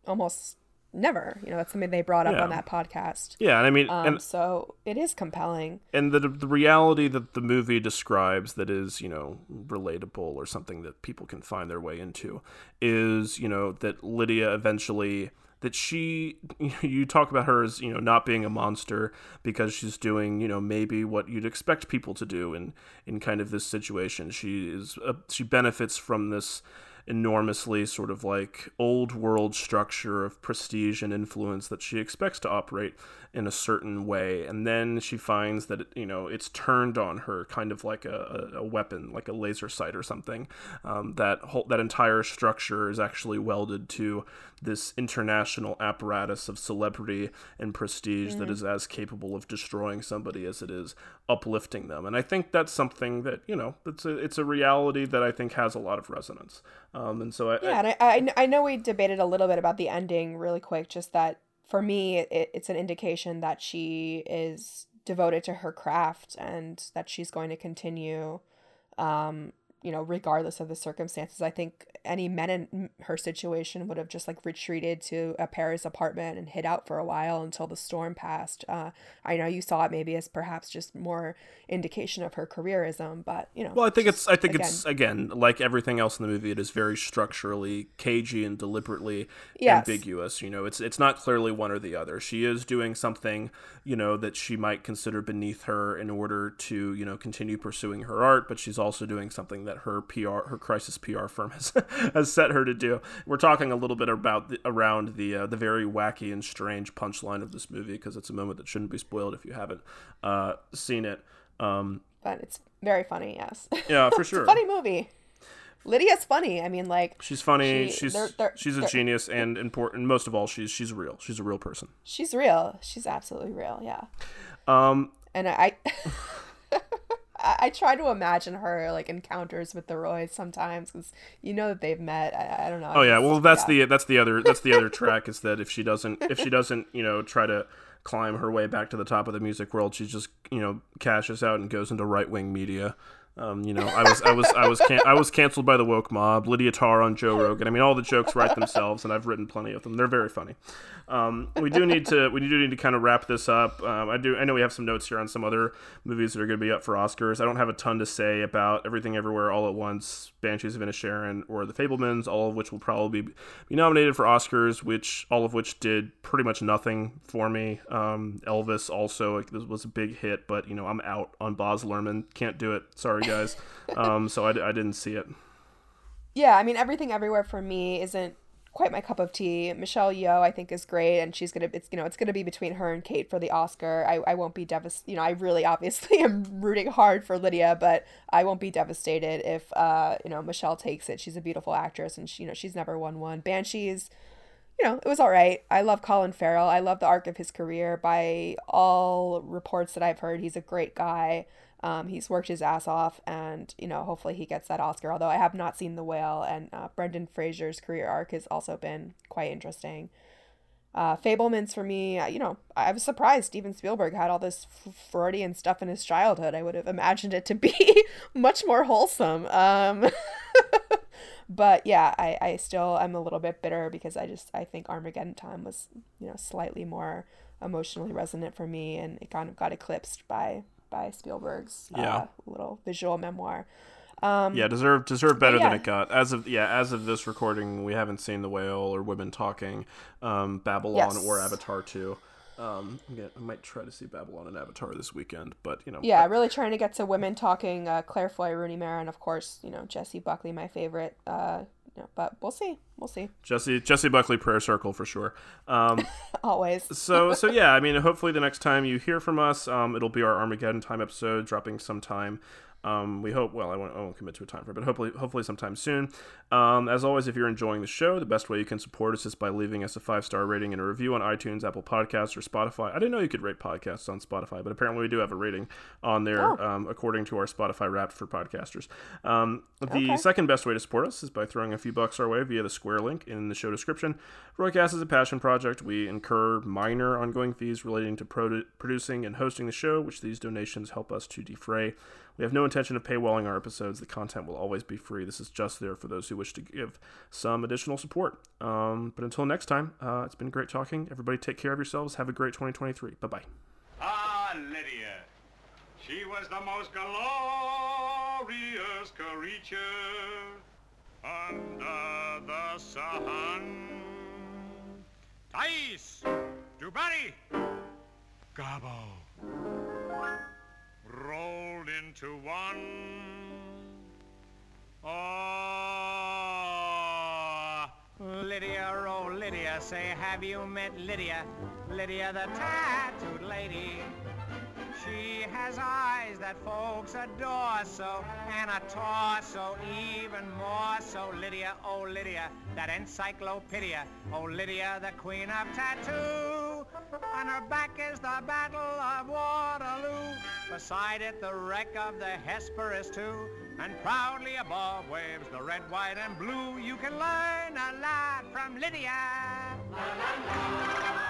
almost never. You know, that's something they brought up yeah. on that podcast. Yeah, and I mean, um, and, so it is compelling. And the the reality that the movie describes that is, you know, relatable or something that people can find their way into is, you know, that Lydia eventually that she you talk about her as you know not being a monster because she's doing you know maybe what you'd expect people to do in in kind of this situation. She is a, she benefits from this enormously sort of like old world structure of prestige and influence that she expects to operate in a certain way and then she finds that you know it's turned on her kind of like a, a weapon like a laser sight or something. Um, that whole that entire structure is actually welded to this international apparatus of celebrity and prestige mm-hmm. that is as capable of destroying somebody as it is uplifting them. And i think that's something that you know it's a it's a reality that i think has a lot of resonance. Um, and so I, yeah I, and I, I know we debated a little bit about the ending really quick just that for me, it, it's an indication that she is devoted to her craft and that she's going to continue um, you know, regardless of the circumstances. I think any men in her situation would have just like retreated to a Paris apartment and hid out for a while until the storm passed. Uh, I know you saw it maybe as perhaps just more indication of her careerism, but you know. Well, I think it's I think again, it's again like everything else in the movie. It is very structurally cagey and deliberately yes. ambiguous. You know, it's it's not clearly one or the other. She is doing something you know that she might consider beneath her in order to you know continue pursuing her art, but she's also doing something that her PR, her crisis PR firm has has set her to do. We're talking a little bit about the, around the uh, the very wacky and strange punchline of this movie because it's a moment that shouldn't be spoiled if you haven't uh, seen it. Um, but it's very funny, yes. Yeah, for sure. funny movie. Lydia's funny. I mean, like she's funny. She, she's they're, they're, she's a genius, and important. Most of all, she's she's real. She's a real person. She's real. She's absolutely real. Yeah. Um. And I. I, try to imagine her like encounters with the Roys sometimes because you know that they've met. I, I don't know. Oh yeah, well that's yeah. the that's the other that's the other track is that if she doesn't if she doesn't you know try to climb her way back to the top of the music world, she just you know cashes out and goes into right wing media. Um, you know, I was I was I was can- I was canceled by the woke mob. Lydia Tar on Joe Rogan. I mean, all the jokes write themselves, and I've written plenty of them. They're very funny. Um, we do need to we do need to kind of wrap this up. Um, I do I know we have some notes here on some other movies that are going to be up for Oscars. I don't have a ton to say about Everything Everywhere All at Once, Banshees of Inisherin, or The Fabelmans, all of which will probably be, nominated for Oscars. Which all of which did pretty much nothing for me. Um, Elvis also was a big hit, but you know I'm out on Baz Luhrmann. Can't do it. Sorry guys. Um, so I, I didn't see it. Yeah, I mean Everything Everywhere for me isn't quite my cup of tea. Michelle Yeoh, I think, is great, and she's gonna. It's you know, it's gonna be between her and Cate for the Oscar. I, I won't be devastated. You know, I really obviously am rooting hard for Lydia, but I won't be devastated if uh you know Michelle takes it. She's a beautiful actress, and she you know she's never won one. Banshees. You know, it was all right. I love Colin Farrell. I love the arc of his career. By all reports that I've heard, he's a great guy. Um, he's worked his ass off, and you know, hopefully he gets that Oscar. Although I have not seen The Whale, and uh, Brendan Fraser's career arc has also been quite interesting. Uh, Fabelmans for me, you know, I was surprised Steven Spielberg had all this Freudian stuff in his childhood. I would have imagined it to be much more wholesome. Um, but yeah, I, I still am a little bit bitter because I just I think Armageddon Time was you know slightly more emotionally resonant for me, and it kind of got eclipsed by by Spielberg's uh, little visual memoir. Um, yeah, deserve deserve better yeah. than it got. As of yeah, as of this recording, we haven't seen the whale or women talking, um, Babylon yes. or Avatar two. Um, again, I might try to see Babylon and Avatar this weekend, but you know. Yeah, really trying to get to women talking. Uh, Claire Foy, Rooney Mara, and of course, you know Jessie Buckley, my favorite. Uh, but we'll see. We'll see. Jesse Jessie Buckley prayer circle for sure. Um, Always. so so yeah, I mean, hopefully the next time you hear from us, um, it'll be our Armageddon time episode dropping sometime um, we hope. Well, I won't, I won't, commit to a time frame, but hopefully, hopefully sometime soon. Um, as always, if you're enjoying the show, the best way you can support us is by leaving us a five star rating and a review on iTunes, Apple Podcasts, or Spotify. I didn't know you could rate podcasts on Spotify, but apparently we do have a rating on there, oh. um, according to our Spotify Wrapped for podcasters. Um, the okay. second best way to support us is by throwing a few bucks our way via the Square link in the show description. Roycast is a passion project. We incur minor ongoing fees relating to produ- producing and hosting the show, which these donations help us to defray. We have no intention of paywalling our episodes. The content will always be free. This is just there for those who wish to give some additional support. Um, but until next time, uh, it's been great talking. Everybody take care of yourselves. Have a great 2023. Bye bye. Ah, Lydia. She was the most glorious creature under the sun. Thais! Dubarry! Gobbo! Rolled into one. Oh, Lydia, oh Lydia, say have you met Lydia? Lydia the tattooed lady. She has eyes that folks adore so, and a torso even more so. Lydia, oh Lydia, that encyclopedia. Oh Lydia, the queen of tattoo. On her back is the Battle of Waterloo. Beside it, the wreck of the Hesperus too. And proudly above waves the red, white, and blue. You can learn a lot from Lydia. La, la, la,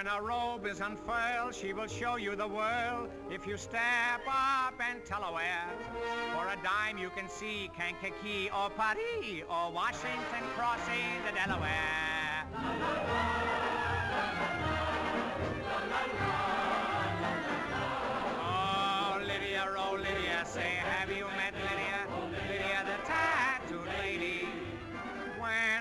When her robe is unfurled, she will show you the world. If you step up and tell her where, for a dime you can see Kankakee or Paris or Washington crossing the Delaware. Oh,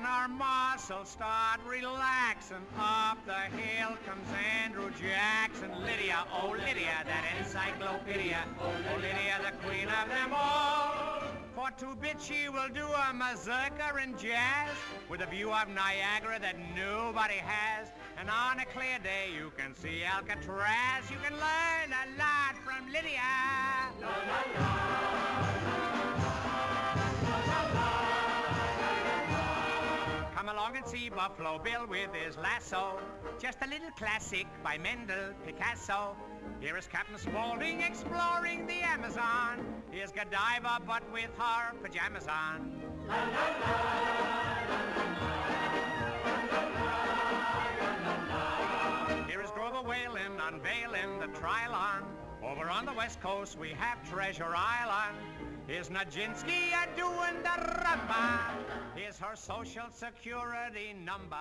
our muscles start relaxing, up the hill comes Andrew Jackson. Lydia, oh Lydia, that encyclopedia. Oh Lydia, the queen of them all. For two bits she will do a mazurka and jazz with a view of Niagara that nobody has. And on a clear day you can see Alcatraz. You can learn a lot from Lydia. Come along and see Buffalo Bill with his lasso. Just a little classic by Mendel Picasso. Here is Captain Spaulding exploring the Amazon. Here's Godiva, but with her pajamas on. Here is Grover Whalen unveiling the Trylon. Over on the west coast we have Treasure Island. Here's Nijinsky a doing the rumba. Here's her social security number.